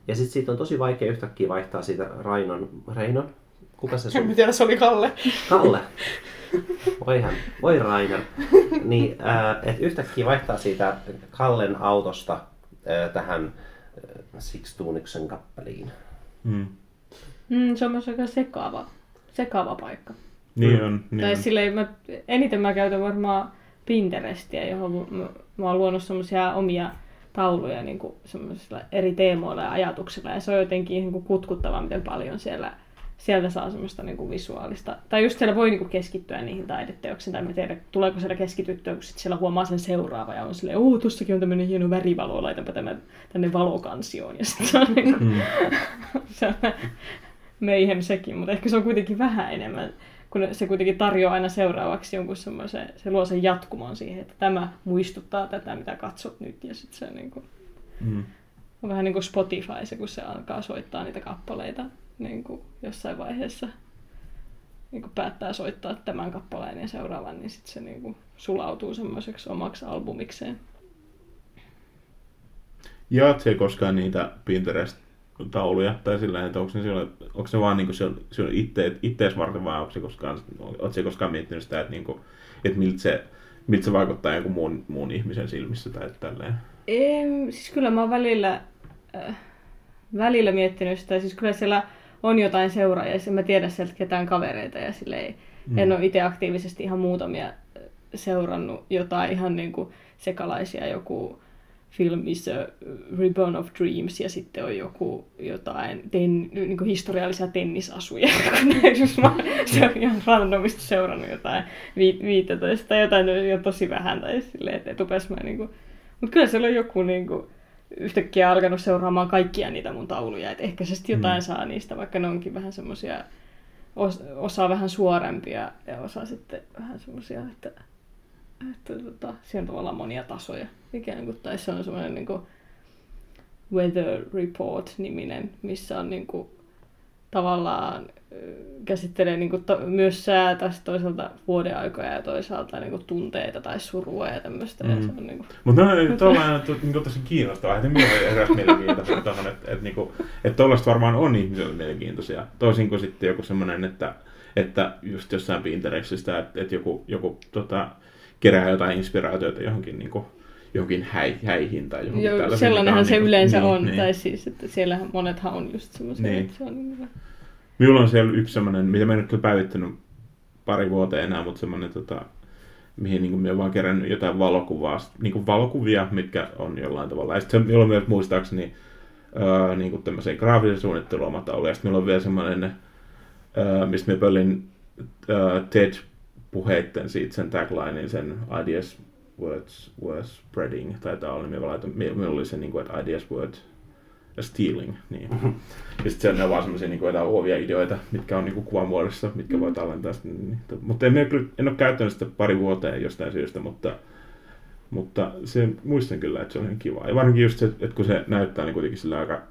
Ja sitten siitä on tosi vaikea yhtäkkiä vaihtaa siitä Rainon, Reinon, kuka se sun? En tiedä, se oli Kalle. Kalle. Voi hän, voi Rainer. Niin, äh, että yhtäkkiä vaihtaa siitä Kallen autosta äh, tähän äh, Sixtuuniksen kappeliin. Mm. Mm, se on myös aika sekaava, sekaava paikka. Niin on. Niin tai on. silleen, mä, eniten mä käytän varmaan Pinterestiä, johon mä, mä oon luonut semmoisia omia tauluja niin kuin eri teemoilla ja ajatuksilla. Ja se on jotenkin niin kuin kutkuttava, miten paljon siellä, sieltä saa semmoista niin kuin visuaalista. Tai just siellä voi niin kuin keskittyä niihin taideteoksiin. Tai mä tiedä, tuleeko siellä keskityttyä, kun sit siellä huomaa sen seuraava. Ja on silleen, oo, tossakin on tämmöinen hieno värivalo, laitanpa tänne, tänne valokansioon. Ja sitten se on niin kuin, mm. se on meihem sekin, mutta ehkä se on kuitenkin vähän enemmän kun se kuitenkin tarjoaa aina seuraavaksi jonkun semmoisen, se luo sen jatkumon siihen, että tämä muistuttaa tätä, mitä katsot nyt. Ja sitten se niin kuin, mm. on vähän niin kuin Spotify, se, kun se alkaa soittaa niitä kappaleita niin kuin jossain vaiheessa niin kuin päättää soittaa tämän kappaleen ja seuraavan, niin sitten se niin kuin sulautuu semmoiseksi omaksi albumikseen. Jaat se koskaan niitä Pinterest tauluja, tai sillä että onko, ne siellä, onko se vaan niin ittees varten vai onko se koskaan, onko se koskaan miettinyt sitä, että, niin kuin, että miltä, se, miltä se vaikuttaa jonkun muun, muun ihmisen silmissä tai tälleen? Ei, siis kyllä mä oon välillä, äh, välillä miettinyt sitä, siis kyllä siellä on jotain seuraajia, ja mä tiedän sieltä ketään kavereita, ja silleen, mm. en ole itse aktiivisesti ihan muutamia seurannut jotain ihan niin kuin sekalaisia, joku film is a Ribbon of Dreams ja sitten on joku jotain ten, niin kuin historiallisia tennisasuja. se on ihan randomista seurannut jotain 15 tai jotain jo tosi vähän tai silleen, että mä niin kuin... Mutta kyllä siellä on joku niin kuin, yhtäkkiä alkanut seuraamaan kaikkia niitä mun tauluja, että ehkä se sitten jotain mm. saa niistä, vaikka ne onkin vähän semmoisia, osa vähän suorempia ja osa sitten vähän semmoisia, että että tota, siinä on tavallaan monia tasoja. Ikään kuin, tai se on semmoinen niin kuin, Weather Report-niminen, missä on niinku tavallaan ö, käsittelee niinku to, myös säätä, toisaalta vuodeaikoja ja toisaalta niinku tunteita tai surua ja tämmöistä. Mm. Ja se on niinku, Mutta no, tuolla on niinku tosi kiinnostavaa. Että minulla on eräs mielenkiintoista tuohon, että, että, niinku, että tuollaista varmaan on ihmisille mielenkiintoisia. Toisin kuin sitten joku semmoinen, että, että just jossain Pinterestistä, että, että joku, joku tota, kerää jotain inspiraatioita johonkin, niinku, johonkin häi, häihin tai johonkin Joo, tällaiseen, sellainenhan se niinku- yleensä niin, on, Niin. tai siis, että siellähän monethan on just semmoisia, Niin. että se on niin hyvä. Minulla on siellä yksi semmoinen, mitä mä en ole kyllä päivittänyt pari vuoteen enää, mutta semmoinen, tota, mihin niin minä olen vaan kerännyt jotain valokuvaa, niin kuin valokuvia, mitkä on jollain tavalla. Ja sitten minulla on myös muistaakseni öö, niin kuin tämmöiseen graafisen suunnitteluomataulu. Ja sitten minulla on vielä semmoinen, öö, mistä minä pöllin öö, TED-puheitten siitä sen taglinein, sen ideas words were spreading, taitaa olla, niin minä laitan, minulla oli se, niin kuin, että ideas words stealing, niin. Ja sitten ne on vaan semmoisia niin luovia ideoita, mitkä on niin kuvamuodossa, mitkä voi tallentaa. Sitten, niin, mutta en, kyllä, en ole käyttänyt sitä pari vuoteen jostain syystä, mutta, mutta se, muistan kyllä, että se on ihan kiva. Ja varsinkin just se, että kun se näyttää niin kuitenkin sillä aika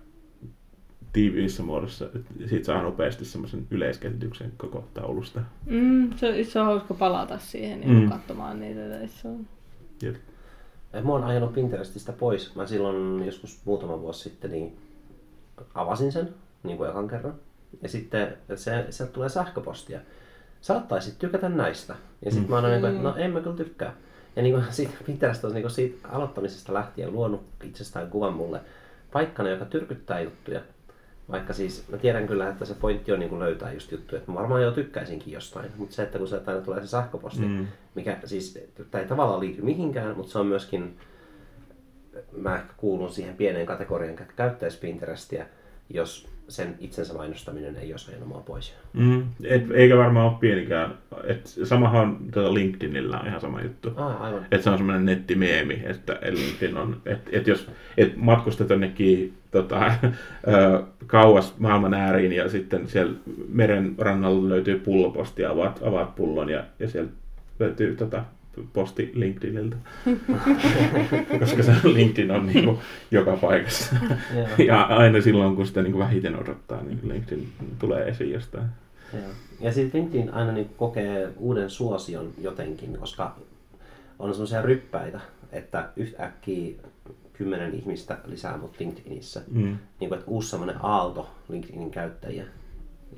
tiiviissä muodossa, että siitä saa nopeasti semmoisen yleiskäsityksen koko taulusta. Mm, se, se on hauska palata siihen niin Mm. katsomaan niitä. Se on... Jep. Mä oon ajanut Pinterestistä pois. Mä silloin joskus muutama vuosi sitten niin avasin sen, niin kuin ekan kerran. Ja sitten se, sieltä tulee sähköpostia. Saattaisit tykätä näistä. Ja sitten mä oon niin kuin, että no en mä kyllä tykkää. Ja niin kuin, siitä Pinterest on niin kuin siitä aloittamisesta lähtien luonut itsestään kuvan mulle paikkana, joka tyrkyttää juttuja. Vaikka siis mä tiedän kyllä, että se pointti on niin kuin löytää just juttuja, että mä varmaan jo tykkäisinkin jostain, mutta se, että kun sieltä aina tulee se sähköposti, Mm. mikä siis, tämä ei tavallaan liity mihinkään, mutta se on myöskin, mä ehkä kuulun siihen pieneen kategoriaan, että käyttäisi Pinterestiä, jos sen itsensä mainostaminen ei ajanut mua pois. Mm, et, eikä varmaan ole pienikään. Et samahan tuota LinkedInillä on ihan sama juttu. Ah, aivan. Että se on semmoinen nettimeemi, että LinkedIn on, että et jos et matkustat jonnekin tota, ö, kauas maailman ääriin ja sitten siellä meren rannalla löytyy pulloposti ja avaat, avaat pullon ja, ja siellä löytyy tota, posti LinkedIniltä. Koska se LinkedIn on niinku joka paikassa. Joo. ja aina silloin, kun sitä niinku vähiten odottaa, niin LinkedIn tulee esiin jostain. Joo. Ja sitten LinkedIn aina niin kokee uuden suosion jotenkin, koska on semmoisia ryppäitä, että yhtäkkiä kymmenen ihmistä lisää mut LinkedInissä. Mm. Niin kuin, että uusi semmoinen aalto LinkedInin käyttäjiä.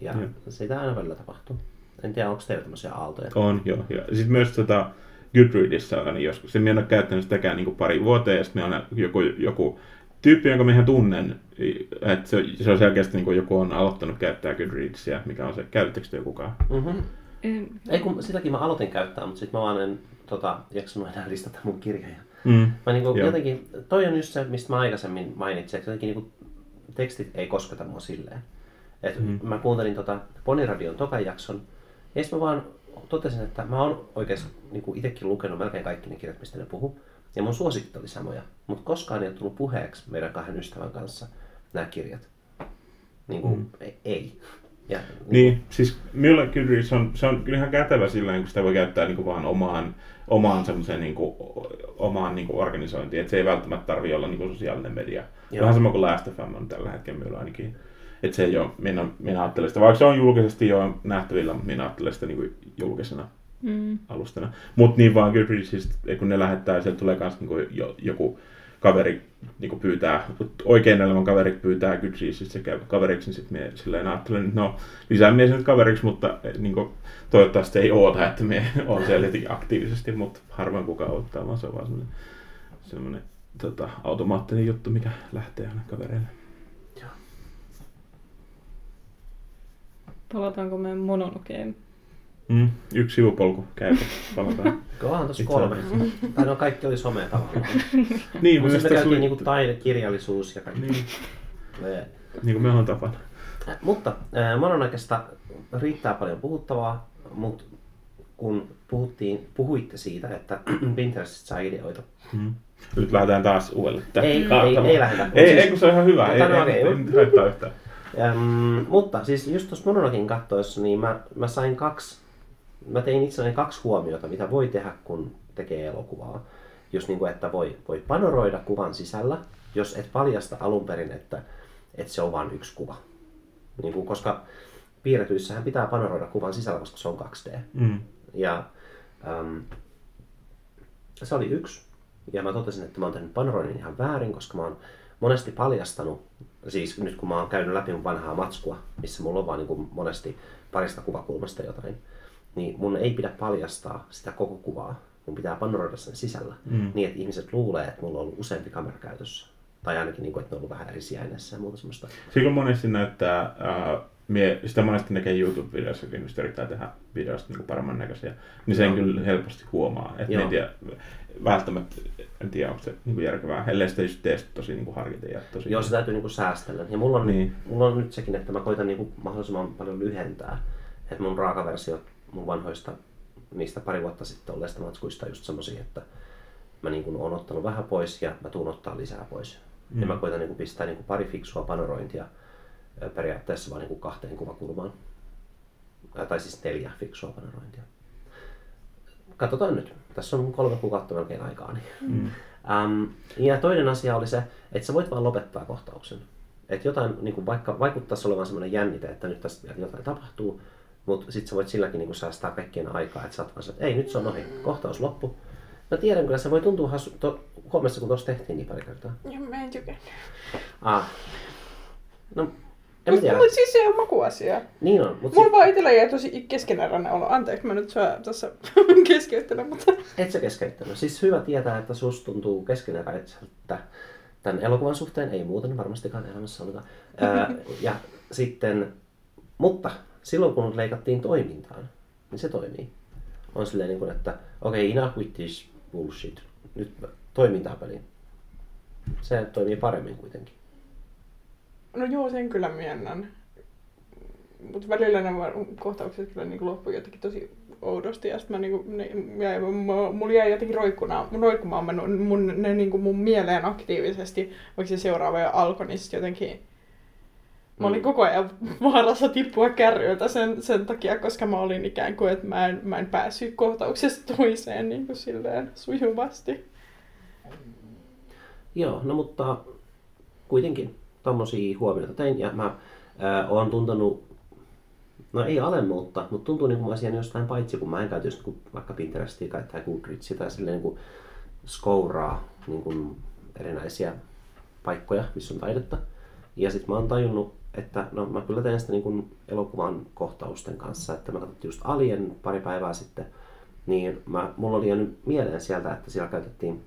Ja Joo. sitä aina välillä tapahtuu. En tiedä, onko teillä tämmöisiä aaltoja? On, joo. Ja sitten myös tota, Goodreadsissa on niin joskus. En minä ole käyttänyt sitäkään niin pari vuoteen, ja sitten on joku, joku tyyppi, jonka minä tunnen, että se, se on selkeästi niin kuin joku on aloittanut käyttää Goodreadsia, mikä on se, käytettekö te jokukaan? Mm-hmm. Ei kun sitäkin mä aloitin käyttää, mutta sitten mä vaan en tota, jaksanut enää listata mun kirjoja. Mm. Mä niinku, Joo. jotenkin, toi on just se, mistä mä aikaisemmin mainitsin, että jotenkin niinku, tekstit ei kosketa mua silleen. Et Mhm. Mä kuuntelin tota Poniradion tokan jakson, ja sitten mä vaan totesin, että mä oon oikeasti niinku itsekin lukenut melkein kaikki ne kirjat, mistä ne puhu. Ja mun suosikit oli samoja, mutta koskaan ei ole tullut puheeksi meidän kahden ystävän kanssa nämä kirjat. Niinku, Mm. mm. ei. Ja, Niin, siis minulle Goodreads on, se on kyllä ihan kätevä sillä kun sitä voi käyttää niin kuin vaan omaan, omaan semmoiseen niin kuin, omaan niin kuin organisointiin, että se ei välttämättä tarvitse olla niin kuin sosiaalinen media. Joo. Vähän sama kuin Last FM on tällä hetkellä minulla ainakin. Että se ei ole, minä, minä ajattelen sitä, vaikka se on julkisesti jo nähtävillä, mutta minä ajattelen sitä niin kuin julkisena mm. alustana. Mutta niin vaan Goodreadsista, kun ne lähettää, sieltä tulee myös niin jo, joku kaveri niin pyytää, oikein elämän kaveri pyytää Goodreadsista sekä kaveriksi, niin sitten minä silleen ajattelen, että no lisää mies nyt kaveriksi, mutta eh, niin kuin, toivottavasti ei oota, että me on siellä jotenkin aktiivisesti, mutta harvoin kukaan ottaa, vaan se on vaan semmoinen, semmoinen tota, automaattinen juttu, mikä lähtee aina kavereille. Palataanko me monologeen? Mm, yksi sivupolku käy, palataan. onhan Itse kolme. Tai no kaikki oli somea tavallaan. niin, Mutta sitten me käytiin niinku taide, kirjallisuus ja kaikki. niin, niin kuin me on tapana. Mutta äh, Mononakesta riittää paljon puhuttavaa, mutta kun puhuttiin, puhuitte siitä, että Pinterestistä saa ideoita. Mm. Nyt lähdetään taas uudelle. Ei, ei, ei lähdetä. Ei, Siis- ei, kun se on ihan hyvä. Ei, ei, ei, ei haittaa yhtään. Ähm, mutta siis just tuossa Mononakin kattoessa, niin mä, mä sain kaksi, mä tein itselleni kaksi huomiota, mitä voi tehdä, kun tekee elokuvaa. Just niin kuin, että voi, voi panoroida kuvan sisällä jos et paljasta alun perin, että, että se on vain yksi kuva. Niin kuin, koska piirretyissähän pitää paneroida kuvan sisällä, koska se on 2D. Mm. Ja äm, se oli yksi. Ja mä totesin, että mä oon tehnyt paneroinnin ihan väärin, koska mä oon monesti paljastanut, siis nyt kun mä oon käynyt läpi mun vanhaa matskua, missä mulla on vaan niin kuin monesti parista kuvakulmasta jotain, niin mun ei pidä paljastaa sitä koko kuvaa. Mun pitää paneroida sen sisällä, mm. niin että ihmiset luulee, että mulla on ollut useampi kamera käytössä. Tai ainakin, niin kuin, että ne on ollut vähän eri sijainnissa ja muuta semmoista. Silloin monesti näyttää, ää, mie, sitä monesti näkee YouTube-videoissa, kun ihmiset yrittää tehdä videosta niin paremman näköisiä, niin sen Joo. kyllä helposti huomaa. Että en tiedä, välttämättä, en tiedä, onko se niin kuin järkevää, ellei sitä just tee tosi niin kuin harkiten ja tosi... Joo, se täytyy niinku säästellä. Ja mulla on, Niin. niin. mulla on nyt sekin, että mä koitan niinku mahdollisimman paljon lyhentää. Että mun raakaversiot mun vanhoista, niistä pari vuotta sitten olleista matskuista just semmosia, että mä niinku oon ottanut vähän pois ja mä tuun ottaa lisää pois. Mm. Ja mä koitan niinku pistää niinku pari fiksua panorointia periaatteessa vaan niinku kahteen kuvakulmaan. Tai siis neljä fiksua panorointia. Katsotaan nyt. Tässä on kolme kuukautta melkein aikaa. Niin. Mm. Ähm, ja toinen asia oli se, että sä voit vaan lopettaa kohtauksen. Että jotain, niin kuin vaikka vaikuttaisi olevan sellainen jännite, että nyt tässä jotain tapahtuu, mutta sitten sä voit silläkin niin kuin säästää kaikkien aikaa, että sä oot vaan että ei, nyt se on ohi, kohtaus loppu. Mä tiedän kyllä, se voi tuntua hassu, to, kolmessa kun tuossa tehtiin niin pari kertaa. Ja mä en tykännyt. Ah. No, en mä tiedä. Mutta siis se on makuasia. Niin on, mutta Mulla vaan itsellä jäi tosi keskeneräinen olo. Anteeksi, mä nyt sua tässä keskeyttelen, mutta... et sä keskeyttänyt. Siis hyvä tietää, että susta tuntuu keskeneräiseltä tämän elokuvan suhteen, ei muuten varmastikaan elämässä. Ää, ja sitten, mutta silloin kun leikattiin toimintaan, niin se toimii. On silleen niin kuin, että okei, okay, enough with this bullshit. Nyt toimintaa peliin. Se toimii paremmin kuitenkin. No joo, sen kyllä myönnän. Mutta välillä nämä kohtaukset kyllä niin loppui jotenkin tosi oudosti. Ja sitten mä- mulla jäi jotenkin roikkumaan, roikkumaan mun, ne niinku mun mieleen aktiivisesti, vaikka se seuraava jo alkoi, niin jotenkin Mä olin Mm. koko ajan vaarassa tippua kärryiltä sen, sen takia, koska mä olin ikään kuin, että mä en, mä en päässyt kohtauksesta toiseen niin kuin silleen sujuvasti. Joo, no mutta kuitenkin tommosia huomioita tein ja mä ää, oon tuntenut, no ei alemmuutta, mutta tuntuu niin kuin mä olisin jostain paitsi, kun mä en käytä just niin vaikka Pinterestia tai- tai Goodreadsia tai silleen niin kuin skouraa niin kuin erinäisiä paikkoja, missä on taidetta. Ja sitten mä oon tajunnut, että no mä kyllä teen sitä niin kuin elokuvan kohtausten kanssa, että mä katsottiin just Alien pari päivää sitten, niin mä, mulla oli jäänyt mieleen sieltä, että siellä käytettiin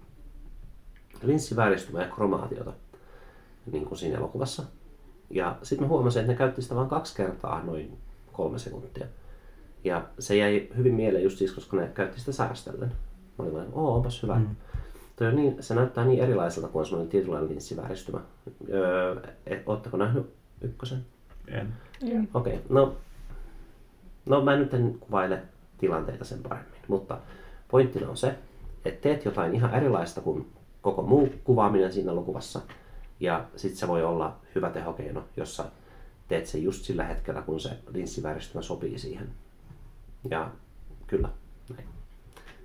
linssivääristymää ja kromaatiota niin kuin siinä elokuvassa. Ja sitten mä huomasin, että ne käytti sitä vain kaksi kertaa noin kolme sekuntia. Ja se jäi hyvin mieleen just siis, koska ne käytti sitä säästellen. Mä olin vain, oo, onpas hyvä. Mm. Toi on niin, se näyttää niin erilaiselta kuin semmoinen tietynlainen linssivääristymä. Öö, et, ootteko nähnyt ykkösen? En. Okei, okay, no, no mä nyt en kuvaile tilanteita sen paremmin, mutta pointtina on se, että teet jotain ihan erilaista kuin koko muu kuvaaminen siinä elokuvassa, ja sitten se voi olla hyvä tehokeino, jossa teet sen just sillä hetkellä, kun se linssivääristymä sopii siihen. Ja kyllä, näin.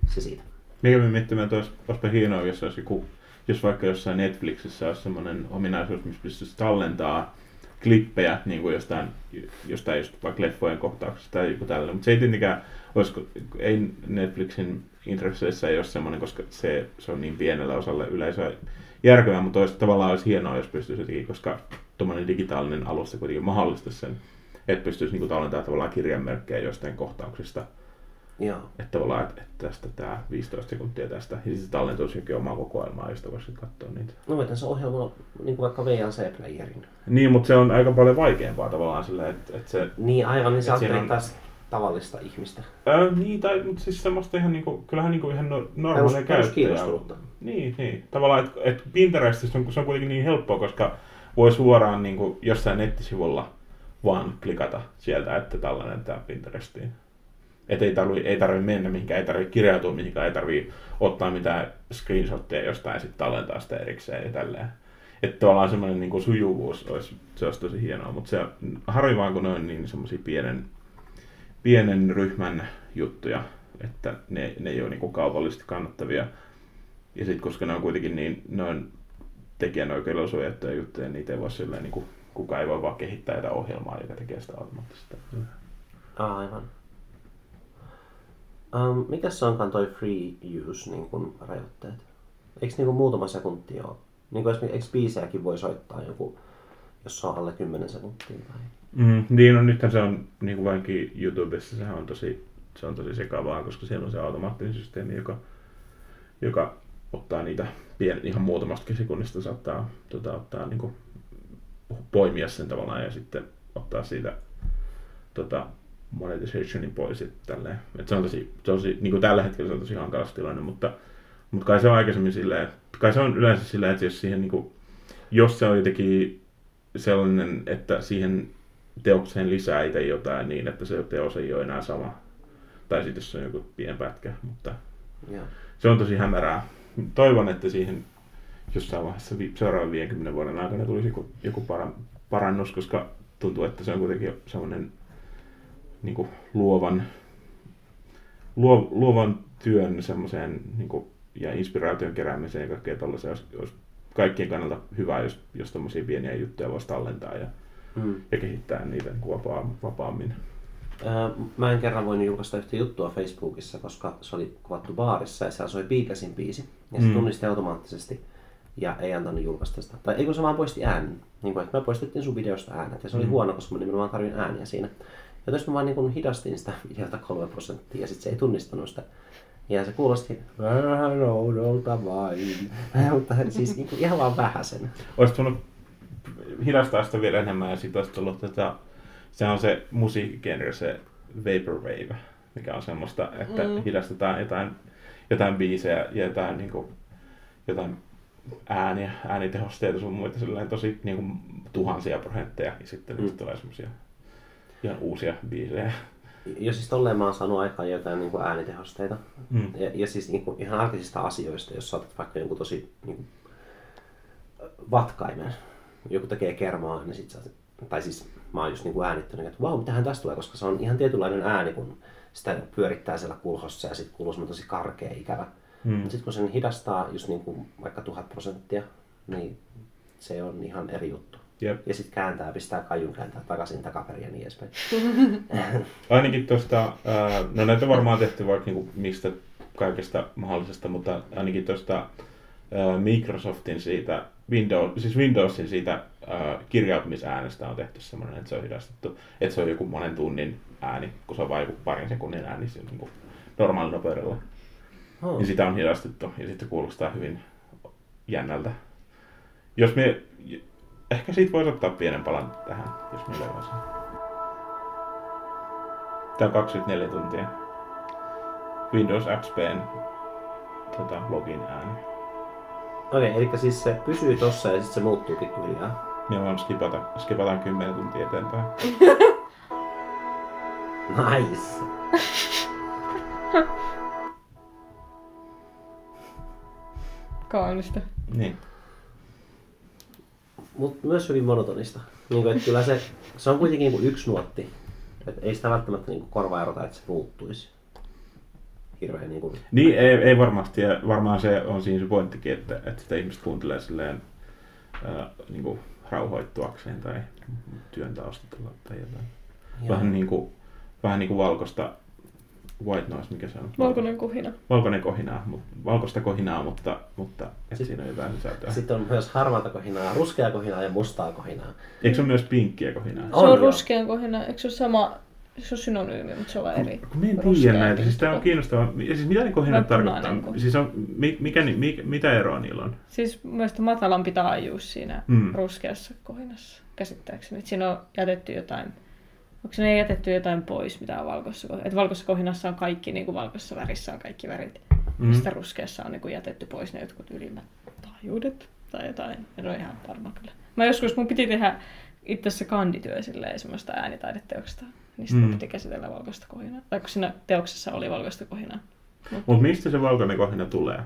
Se siitä. Mikä me miettimään, että olisi, olisipa hienoa, jos olisi joku, jos vaikka jossain Netflixissä olisi semmoinen ominaisuus, missä pystyisi tallentaa klippejä niin kuin jostain, jostain just vaikka leffojen kohtauksesta tai joku tällainen. Mutta se ei tietenkään, olisiko, ei Netflixin intresseissä ei ole semmoinen, koska se, se on niin pienellä osalle yleisöä järkevää, mutta olisi, tavallaan olisi hienoa, jos pystyisi koska tuommoinen digitaalinen alusta kuitenkin mahdollistaisi sen, että pystyisi niin kuin tallentamaan tavallaan kirjanmerkkejä jostain kohtauksista. Joo. Että tavallaan, että, että tästä tämä 15 sekuntia tästä, ja sitten se tallentuisi jokin omaa kokoelmaa, josta voisi sitten katsoa niitä. No voitan se ohjelma niin kuin vaikka VLC-playerin. Niin, mutta se on aika paljon vaikeampaa tavallaan sillä, että, että se... Niin aivan, niin siinä on- auttaa tavallista ihmistä. Ää, niin, tai mutta siis semmoista ihan niinku, kyllähän niinku ihan no, normaalia käyttäjää. Niin, niin. Tavallaan, että et Pinterestissä on, se on kuitenkin niin helppoa, koska voi suoraan niinku jossain nettisivulla vaan klikata sieltä, että tallennetaan Pinterestiin. Että ei tarvi, ei tarvi mennä mihinkään, ei tarvi kirjautua mihinkään, ei tarvi ottaa mitään screenshotteja jostain ja sitten tallentaa sitä erikseen ja tälleen. Että tavallaan semmoinen niin sujuvuus olisi, se olisi tosi hienoa, mutta se harvi vaan kun ne on niin semmoisia pienen, pienen ryhmän juttuja, että ne, ne ei ole niin kuin kaupallisesti kannattavia. Ja sitten koska ne on kuitenkin niin, ne on tekijänoikeudella suojattuja juttuja, niin niitä ei voi silleen, niin kuin, kukaan ei voi vaan kehittää jotain ohjelmaa, joka tekee sitä automaattisesti. Aivan. Um, mikäs se onkaan toi free use niin kun, rajoitteet? Eikö niin muutama sekunti ole? Niin kuin eikö biisejäkin voi soittaa joku, jos se on alle 10 sekuntia? Tai... Mm, niin, no nythän se on niin kuin vaikka YouTubessa, sehän on tosi, se on tosi sekavaa, koska siellä on se automaattinen systeemi, joka, joka ottaa niitä pien, ihan muutamasta sekunnista saattaa tota, ottaa niin kuin, poimia sen tavallaan ja sitten ottaa siitä tota, monetizationin pois. Että tälleen. Et se on tosi, tosi niin kuin tällä hetkellä se on tosi hankalassa tilanne, mutta, mutta kai se on aikaisemmin silleen, että kai se on yleensä silleen, että jos siihen niin kuin, jos se on jotenkin sellainen, että siihen teokseen lisää itse jotain niin, että se teos ei ole enää sama. Tai sitten jos se on joku pieni pätkä, mutta Joo. se on tosi hämärää. Toivon, että siihen jossain vaiheessa seuraavan 50 vuoden aikana tulisi joku, joku para- parannus, koska tuntuu, että se on kuitenkin sellainen niin kuin luovan, luo, luovan työn semmoiseen niin kuin, ja inspiraation keräämiseen ja kaikkea tällaiseen olisi, olisi kaikkien kannalta hyvä, jos, jos tämmöisiä pieniä juttuja voisi tallentaa ja, Mm. ja kehittää niitä niin kuin vapaa, vapaammin. Öö, Mä en kerran voinut julkaista yhtä juttua Facebookissa, koska se oli kuvattu baarissa ja siellä soi Beatlesin biisi. Ja se Mm. tunnisti automaattisesti ja ei antanut julkaista sitä. Tai ei kun se vaan poisti äänen. Niin kuin, että me poistettiin sun videosta äänet ja se oli Mm. huono, koska mä nimenomaan tarvin ääniä siinä. Ja jos mä vaan niin hidastin sitä videota 3 prosenttia ja sitten se ei tunnistanut sitä. Ja se kuulosti vähän oudolta vain. Mutta siis niin kuin ihan vaan vähäsen. Olisi tullut hidastaa sitä vielä enemmän ja sitten olisi tullut tätä, se on se musiikkigenre, se vaporwave, mikä on semmoista, että mm. hidastetaan jotain, jotain biisejä ja jotain, niin kuin, jotain ääniä, äänitehosteita sun muita sellainen tosi niin kuin, tuhansia prosentteja ja sitten mm. tulee semmoisia ihan uusia biisejä. Ja siis tolleen mä oon saanut aikaan jotain niin kuin äänitehosteita. Mm. Ja, ja siis niin kuin ihan arkisista asioista, jos saatat vaikka jonkun tosi niin kuin, vatkaimen, joku tekee kermaa, niin sit sä, tai siis mä oon just niin kuin äänittänyt, että vau, mitähän tästä tulee, koska se on ihan tietynlainen ääni, kun sitä pyörittää siellä kulhossa ja sitten kuuluu tosi karkea ikävä. Mm. Mutta sitten kun sen hidastaa just niin kuin vaikka tuhat prosenttia, niin se on ihan eri juttu. Jep. Ja sitten kääntää, pistää kajun kääntää takaisin takaperin ja niin edespäin. Ainakin tuosta, no näitä on varmaan tehty vaikka niinku mistä kaikesta mahdollisesta, mutta ainakin tuosta Microsoftin siitä, Windows, siis Windowsin siitä ää, kirjautumisäänestä on tehty semmoinen, että se on hidastettu, että se on joku monen tunnin ääni, kun se on vain parin sekunnin ääni siinä niin normaalinopeudella. Oh. Niin sitä on hidastettu ja sitten kuulostaa hyvin jännältä. Jos me, ehkä siitä voisi ottaa pienen palan tähän, jos me löydän sen. Tää on 24 tuntia. Windows XPn tota, login ääni. Okei, eli siis se pysyy tossa ja sitten se muuttuu pikkuhiljaa. Me vaan skipata, skipataan 10 tuntia eteenpäin. Nice. Kaunista. Niin. Mutta myös hyvin monotonista. Niin kuin, että kyllä se, se on kuitenkin niin yksi nuotti. Et ei sitä välttämättä niin korvaa erota, että se muuttuisi. Hirveän niin kuin... Niin, ei, ei varmasti. Ja varmaan se on siinä se pointtikin, että, että sitä ihmiset kuuntelee silleen ää, niin kuin rauhoittuakseen tai työn taustalla tai jotain. Vähän niin kuin, vähän niin kuin valkoista white noise, mikä se on? Valkoinen kuhina. Valkoinen kohinaa, mutta, valkoista kohinaa, mutta, mutta et Sitten- siinä on jotain sisältöä. Sitten on myös harmaata kohinaa, ruskeaa kohinaa ja mustaa kohinaa. Eikö se ole myös pinkkiä kohinaa? Se On, ruskean kohina. Eikö se ole sama? Se on synonyymi, mutta se on eri. Kun mä en tiedä Ruskea näitä, siis tämä on kiinnostavaa. Ja siis mitä ne kohinat tarkoittaa? kohina? Siis on, mi, mikä, ni- mikä, mitä eroa niillä on? Siis mielestäni matalampi taajuus siinä Mm. ruskeassa kohinassa, käsittääkseni. Siinä on jätetty jotain, onko siinä jätetty jotain pois, mitä on valkoisessa kohinassa? Että valkoisessa kohinassa on kaikki, niin kuin valkoisessa värissä on kaikki värit. Mm. Mm. Sitten ruskeassa on niin kuin jätetty pois ne jotkut ylimmät taajuudet tai jotain. En ole ihan varma kyllä. Mä joskus, mun piti tehdä itse asiassa kandityö silleen semmoista äänitaideteoksesta. Niin sitten Mm. piti käsitellä valkoista kohinaa. Tai kun siinä teoksessa oli valkoista kohinaa. Mutta mistä se valkoinen kohina tulee?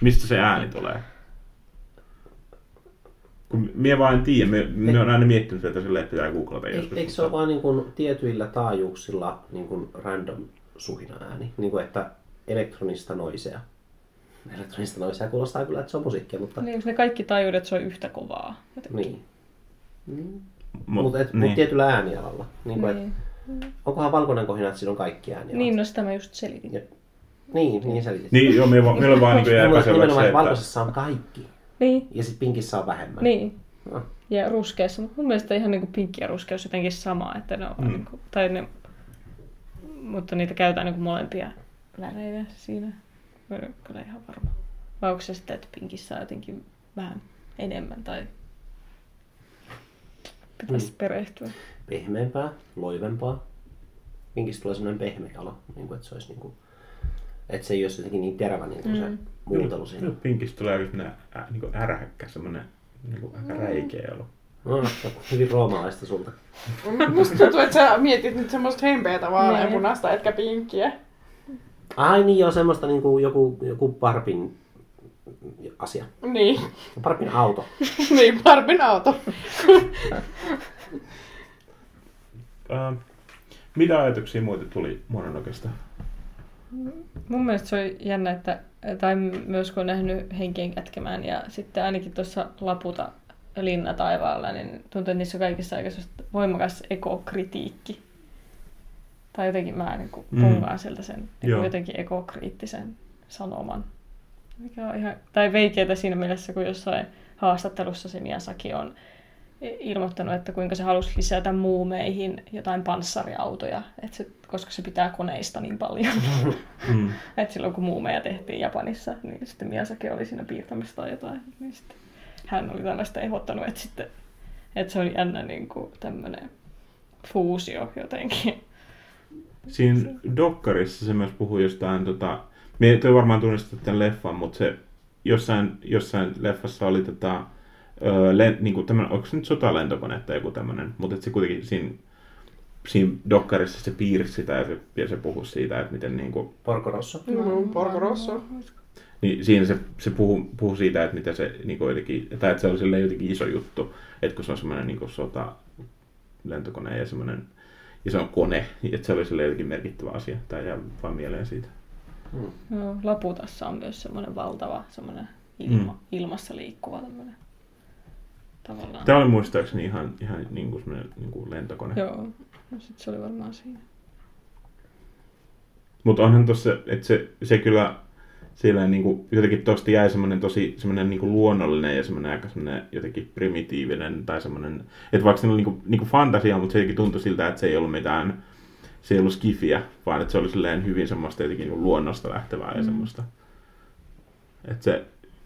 Mistä se ääni tulee? Kun minä vaan en tiedä, me, me on aina miettinyt että pitää googlata Eik- joskus. Eikö se ole vaan niin kuin tietyillä taajuuksilla niin kuin random suhina ääni? Niin kuin että elektronista noisea. elektronista noissa kuulostaa kyllä, että se on musiikkia, mutta Niin, ne kaikki taajuudet soi yhtä kovaa. jotenkin. niin. Mm. Mut, Mutta et, niin. mut tietyllä äänialalla. Niin kuin, Niin. et, onkohan valkoinen kohina, että siinä on kaikki äänialat? niin, no sitä mä just selitin. Ja- Niin, niin selitit. Niin, joo, meillä, meillä on vaan niin epäselväksi se, että että... valkoisessa on kaikki. Niin, Ja sitten pinkissä on vähemmän. niin. No. Ja ruskeassa, mutta mun mielestä ihan niinku pinkki ja ruskeus jotenkin sama, että ne on Mm. niinku, tai ne, mutta niitä käytetään niinku molempia värejä siinä. Mä en ole kyllä ihan varma. Vai onko se sitten, että pinkissä on jotenkin vähän enemmän tai pitäisi Mm. perehtyä. Pehmeämpää, loivempaa. Pinkistä tulee semmoinen pehmeä olo, niin kuin, että se olisi niin kuin, että se ei olisi jotenkin niin terävä niin kuin se Mm. muutelu siinä. Kyllä pinkistä tulee aika semmoinen ä, niin ärähäkkä, semmoinen niin kuin aika räikeä olo. No, hyvin roomalaista sulta. Musta tuntuu, että sä mietit nyt semmoista hempeätä vaalean Niin. punaista, etkä pinkkiä. Ai niin joo, semmoista niin kuin joku, joku Barbin asia. Niin, Barbin auto. niin, Barbin auto. Uh, mitä ajatuksia muuten tuli Mononokesta? Mun mielestä se on jännä, että, tai myös kun on nähnyt henkien kätkemään ja sitten ainakin tuossa Laputa Linna taivaalla, niin tuntuu, että niissä on kaikissa aika voimakas ekokritiikki. Tai jotenkin mä niin Mm. pongaan sieltä sen niin jotenkin ekokriittisen sanoman. Mikä on ihan, tai veikeätä siinä mielessä, kun jossain haastattelussa se Miyazaki on ilmoittanut, että kuinka se halusi lisätä muumeihin jotain panssariautoja, että se, koska se pitää koneista niin paljon. Mm. Et silloin kun muumeja tehtiin Japanissa, niin sitten Miyazaki oli siinä piirtämässä tai jotain. Niin sitten hän oli tällaista ehdottanut, että, sitten, että se oli jännä niin kuin tämmöinen fuusio jotenkin. Siinä Dokkarissa se myös puhui jostain, tota, me ei varmaan tunnista tämän leffan, mutta se jossain, jossain leffassa oli tota, ö, len, niin kuin tämmönen, onko se nyt sotalentokone tai joku tämmöinen, mutta se kuitenkin siinä, siinä Dokkarissa se piirsi sitä ja se, ja se puhui siitä, että miten niin kuin, Porco Rosso. Mm, Porco Rosso. niin siinä se, se puhuu, puhuu siitä, että mitä se niin kuin jotenkin, tai että se oli silleen jotenkin iso juttu, että kun se on semmoinen niin kuin sota lentokone ja semmoinen iso kone, niin että se oli silleen jotenkin merkittävä asia, tai jää vaan mieleen siitä. Mm. No, Laputassa on myös semmoinen valtava semmoinen ilma, Mm. ilmassa liikkuva tämmöinen tavallaan. Tämä oli muistaakseni ihan, ihan niin kuin niin kuin lentokone. Joo, no sit se oli varmaan siinä. Mutta onhan tossa, että se, se kyllä siellä niin kuin, jotenkin tosta jäi semmoinen tosi semmoinen niin kuin luonnollinen ja semmoinen aika semmoinen jotenkin primitiivinen tai semmoinen, että vaikka se oli niin kuin, niin kuin fantasia, mutta se jotenkin tuntui siltä, että se ei ollut mitään, se ei ollut skifiä, vaan että se oli silleen hyvin semmoista jotenkin niin kuin luonnosta lähtevää ja Mm. semmoista. Että se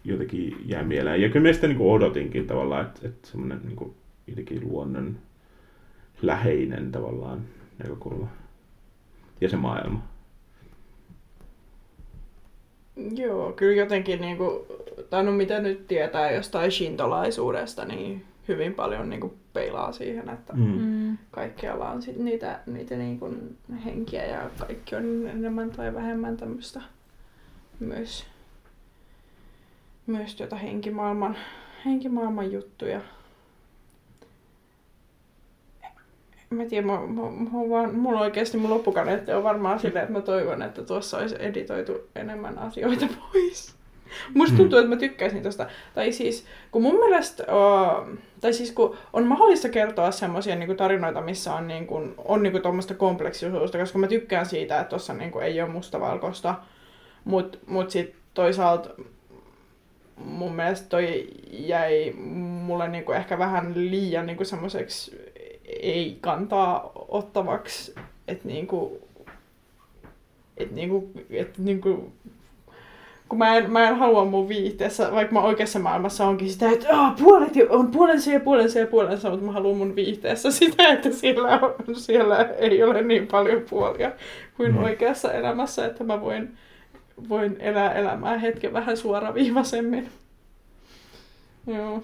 jotenkin jäi mieleen. Ja kyllä mä sitä niin kuin odotinkin tavallaan, että, että semmoinen niin kuin, jotenkin luonnon läheinen tavallaan näkökulma. Ja se maailma. Joo, kyllä jotenkin niinku, tai no mitä nyt tietää jostain shintolaisuudesta, niin hyvin paljon niinku peilaa siihen, että Mm. Mm. kaikkialla on sit niitä, niitä niinku henkiä ja kaikki on enemmän tai vähemmän tämmöistä myös, myös tuota henkimaailman, henkimaailman juttuja. Mä tiedän, mä, mä, mä vaan, mulla oikeasti mun loppukaneetti on varmaan silleen, että mä toivon, että tuossa olisi editoitu enemmän asioita pois. Musta Mm. tuntuu, että mä tykkäisin tosta. Tai siis, kun mun mielestä, uh, tai siis kun on mahdollista kertoa semmoisia niinku tarinoita, missä on, niinku, on niinku tuommoista kompleksisuutta, koska mä tykkään siitä, että tuossa niinku ei ole mustavalkoista. Mut, mut sit toisaalta mun mielestä toi jäi mulle niinku ehkä vähän liian niinku semmoiseksi ei kantaa ottavaksi, että niinku, et niinku, et niinku, kun mä en, mä en halua mun viihteessä, vaikka mä oikeassa maailmassa onkin sitä, että oh, puolet on puolensa ja puolensa ja puolensa, mutta mä haluan mun viihteessä sitä, että siellä, on, siellä ei ole niin paljon puolia kuin Mm. oikeassa elämässä, että mä voin, voin elää elämää hetken vähän suoraviivaisemmin. Joo.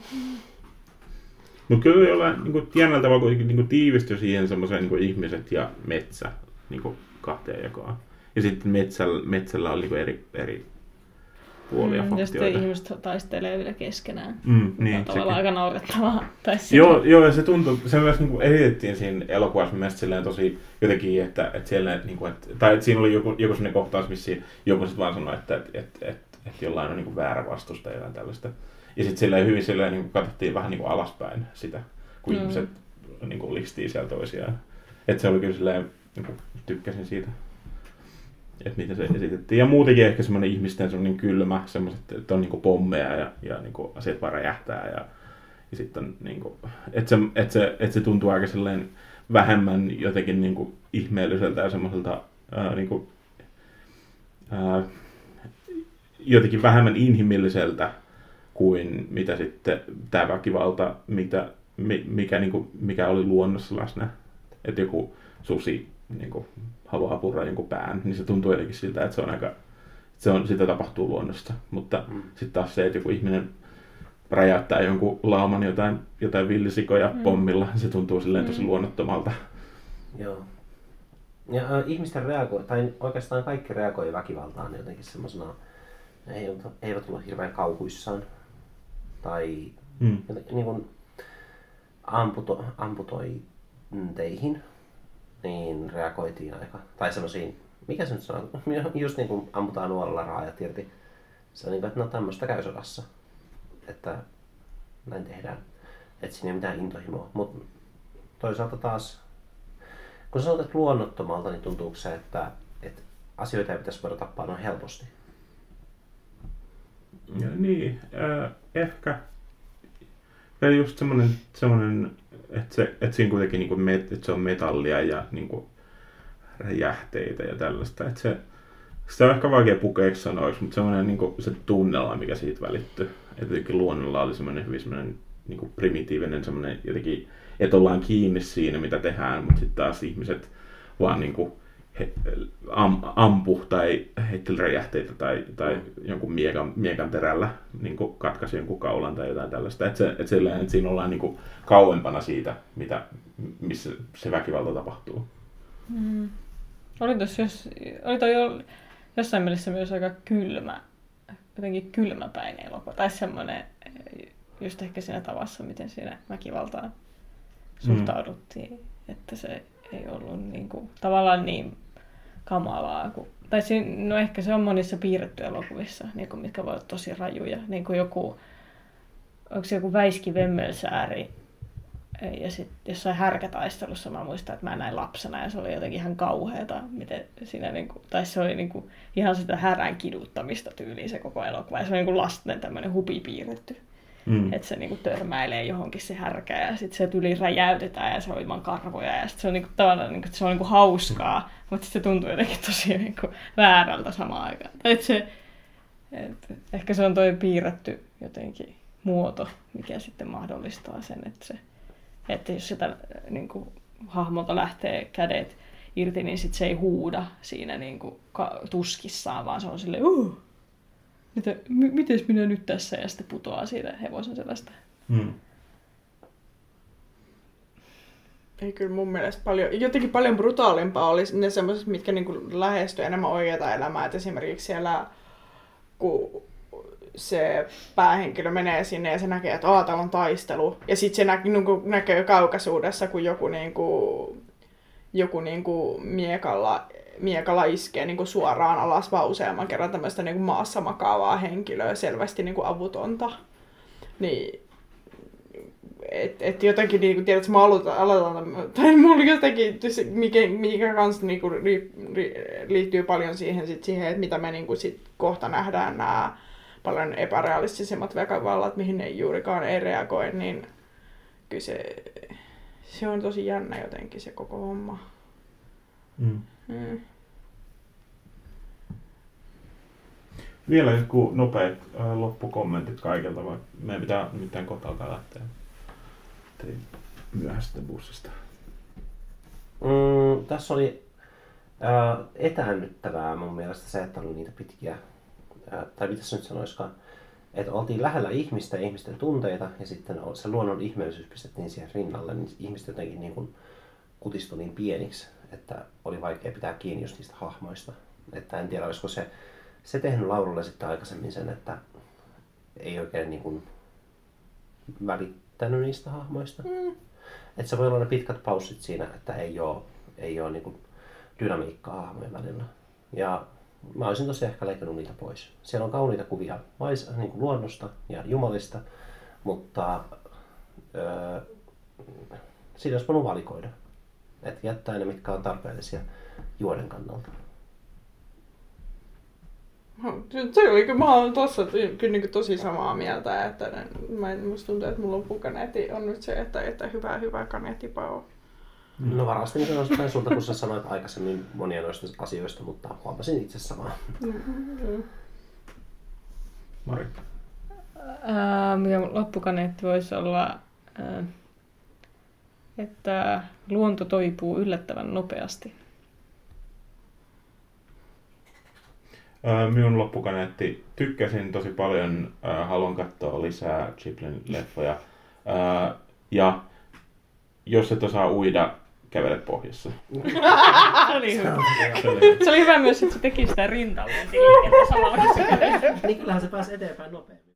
Mutta kyllä jollain niin jännällä tavalla kuitenkin niin tiivistyi siihen semmoiseen niin ihmiset ja metsä niin kahteen jakoon. Ja sitten metsällä, metsällä oli niin eri, eri puolia Mm, ja sitten ihmiset taistelee vielä keskenään. Mm, Niin, on tavallaan sekin. aika naurettavaa. Tai Joo, joo, ja se tuntui, se myös niin esitettiin siinä elokuvassa mielestäni tosi jotenkin, että, että siellä, niin kuin, että, tai että siinä oli joku, joku sellainen kohtaus, missä joku sitten vaan sanoi, että, että, että, että, että jollain on niin kuin väärä vastusta ja jotain tällaista. Ja sitten silleen hyvin silleen niin kuin katsottiin vähän niin kuin alaspäin sitä, kun Mm. mm. ihmiset niin kuin listii siellä toisiaan. Että se oli kyllä silleen, niin kuin, tykkäsin siitä, että miten se esitettiin. Ja muutenkin ehkä semmoinen ihmisten semmoinen kylmä, semmoiset, että on niin kuin pommeja ja, ja niin kuin asiat vaan räjähtää ja ja sitten niin kuin, että se, että se, että se tuntuu aika silleen vähemmän jotenkin niin kuin ihmeelliseltä ja semmoiselta niin ää, jotenkin vähemmän inhimilliseltä kuin mitä sitten tämä väkivalta, mitä, mi- mikä, niin kuin, mikä oli luonnossa läsnä. Että joku susi niin kuin, haluaa purra jonkun pään, niin se tuntuu jotenkin siltä, että se on aika, se on, sitä tapahtuu luonnossa. Mutta Mm. sitten taas se, että joku ihminen räjäyttää jonkun lauman jotain, jotain villisikoja Mm. mm. pommilla, se tuntuu silleen tosi Mm. luonnottomalta. Joo. Ja äh, ihmisten reagoi, tai oikeastaan kaikki reagoi väkivaltaan jotenkin semmoisena, ei, eivät ole hirveän kauhuissaan. Tai Mm. jotenkin niin kuin amputo, amputointeihin, niin reagoitiin aika, tai semmoisiin, mikä se nyt sanoo, just niin kuin ammutaan nuolella raajat irti. Se on niin kuin, että no tämmöistä käy sodassa, että näin tehdään. Että siinä ei mitään intohimoa. Mutta toisaalta taas, kun sä että luonnottomalta, niin tuntuuko se, että, että asioita ei pitäisi voida tappaa noin helposti? Ja niin, äh, ehkä. Ja just semmoinen, semmoinen että, se, että siinä kuitenkin niin kuin met, että se on metallia ja niin kuin räjähteitä ja tällaista. Että se, sitä on ehkä vaikea pukeeksi sanoiksi, mutta semmoinen niin kuin, se tunnelma, mikä siitä välittyy. Että jotenkin luonnolla oli semmoinen hyvin semmoinen niin kuin primitiivinen semmoinen jotenkin, että ollaan kiinni siinä, mitä tehdään, mutta sitten taas ihmiset vaan niin kuin, he, am, ampu tai heitteli räjähteitä tai, tai jonkun miekan, miekan terällä niin kuin katkaisi jonkun kaulan tai jotain tällaista. Että, se, että, silleen, että siinä ollaan niin kuin kauempana siitä, mitä, missä se väkivalta tapahtuu. Mm. Oli, tos, jos, oli toi jo, jossain mielessä myös aika kylmä, jotenkin kylmäpäinen elokuva. Tai semmoinen, just ehkä siinä tavassa, miten siinä väkivaltaan suhtauduttiin. Mm. Että se ei ollut niin kuin, tavallaan niin kamalaa. Kuin, tai siinä, no ehkä se on monissa piirretty elokuvissa, niin kuin, mitkä voivat olla tosi rajuja. Niin kuin joku, onko se joku Väiski Vemmelsääri, ja sitten jossain härkätaistelussa mä muistan, että mä näin lapsena ja se oli jotenkin ihan kauheata, miten siinä niinku, tai se oli niinku ihan sitä härän kiduttamista tyyliin se koko elokuva. Ja se on niinku lasten tämmöinen hupi piirretty. Mm. Että se niinku törmäilee johonkin se härkä ja sitten se tyli räjäytetään ja se on ilman karvoja ja sitten se on niinku, tavallaan niinku, se on niinku hauskaa, mutta sitten se tuntuu jotenkin tosi niinku väärältä samaan aikaan. Tai et se, et, ehkä se on toi piirretty jotenkin muoto, mikä sitten mahdollistaa sen, että se että jos sitä niin kuin, hahmolta lähtee kädet irti, niin sit se ei huuda siinä niin kuin, ka- tuskissaan, vaan se on silleen, uh, mitä, m- mites minä nyt tässä, ja sitten putoaa siitä hevosen selästä. Mm. Ei kyllä mun mielestä paljon, jotenkin paljon brutaalimpaa oli ne semmoiset, mitkä niinku lähestyy enemmän oikeaa elämää. Et esimerkiksi siellä, kun se päähenkilö menee sinne ja se näkee, että Aa, täällä on taistelu. Ja sitten se nä- niinku, näkee kaukaisuudessa, kun joku, niinku, joku niinku miekalla, miekalla iskee niinku suoraan alas vaan useamman kerran tämmöistä niinku maassa makaavaa henkilöä, selvästi niinku avutonta. Niin että et jotenkin niinku, tiedätkö, mä aloitan, aloitan tai mulla jotenkin, mikä, mikä kanssa niinku, ri, ri, liittyy paljon siihen, sit siihen että mitä me niinku, sit kohta nähdään nämä paljon epärealistisemmat väkivallat, mihin ne juurikaan ei reagoi, niin kyllä se, se on tosi jännä jotenkin se koko homma. Mm. Mm. Vielä joku nopeat äh, loppukommentit kaikilta, vai meidän pitää mitään alkaa lähteä. Tein myöhäistä bussista. Mm, tässä oli äh, etäännyttävää mun mielestä se, että oli niitä pitkiä, äh, tai mitä se nyt sanoiskaan, että oltiin lähellä ihmistä ja ihmisten tunteita ja sitten se luonnon ihmeellisyys pistettiin siihen rinnalle, niin ihmiset jotenkin niin kuin kutistui niin pieniksi, että oli vaikea pitää kiinni just niistä hahmoista. Että en tiedä, olisiko se se tehnyt Laurulle sitten aikaisemmin sen, että ei oikein niin kuin välittänyt niistä hahmoista. Mm. Että se voi olla ne pitkät paussit siinä, että ei ole, ei ole niin kuin dynamiikkaa hahmojen välillä. Ja mä olisin tosiaan ehkä leikannut niitä pois. Siellä on kauniita kuvia vais, niin kuin luonnosta ja jumalista, mutta öö, siinä olisi voinut valikoida. Että jättää ne, mitkä on tarpeellisia juonen kannalta. No, Se oli kyllä, mä oon tossa kyllä niin tosi samaa mieltä, että mä en, musta tuntuu, että mun loppukaneetti on nyt se, että, että hyvä, hyvä kaneettipao. No varasti sanon osittain sulta, kun sä sanoit aikaisemmin monia noista asioista, mutta huomasin itse samaa. Mm-hmm. Mari. Ää, mikä mun loppukaneetti voisi olla, ää, että luonto toipuu yllättävän nopeasti. Minun loppukaneetti. Tykkäsin tosi paljon. Haluan katsoa lisää Chiplin-leffoja. Öö, Ja jos et osaa uida, kävele pohjassa. Se oli hyvä. Se oli- Se oli hyvä myös, että se teki sitä samalla kun se. Niin kyllähän se pääsi eteenpäin nopeammin.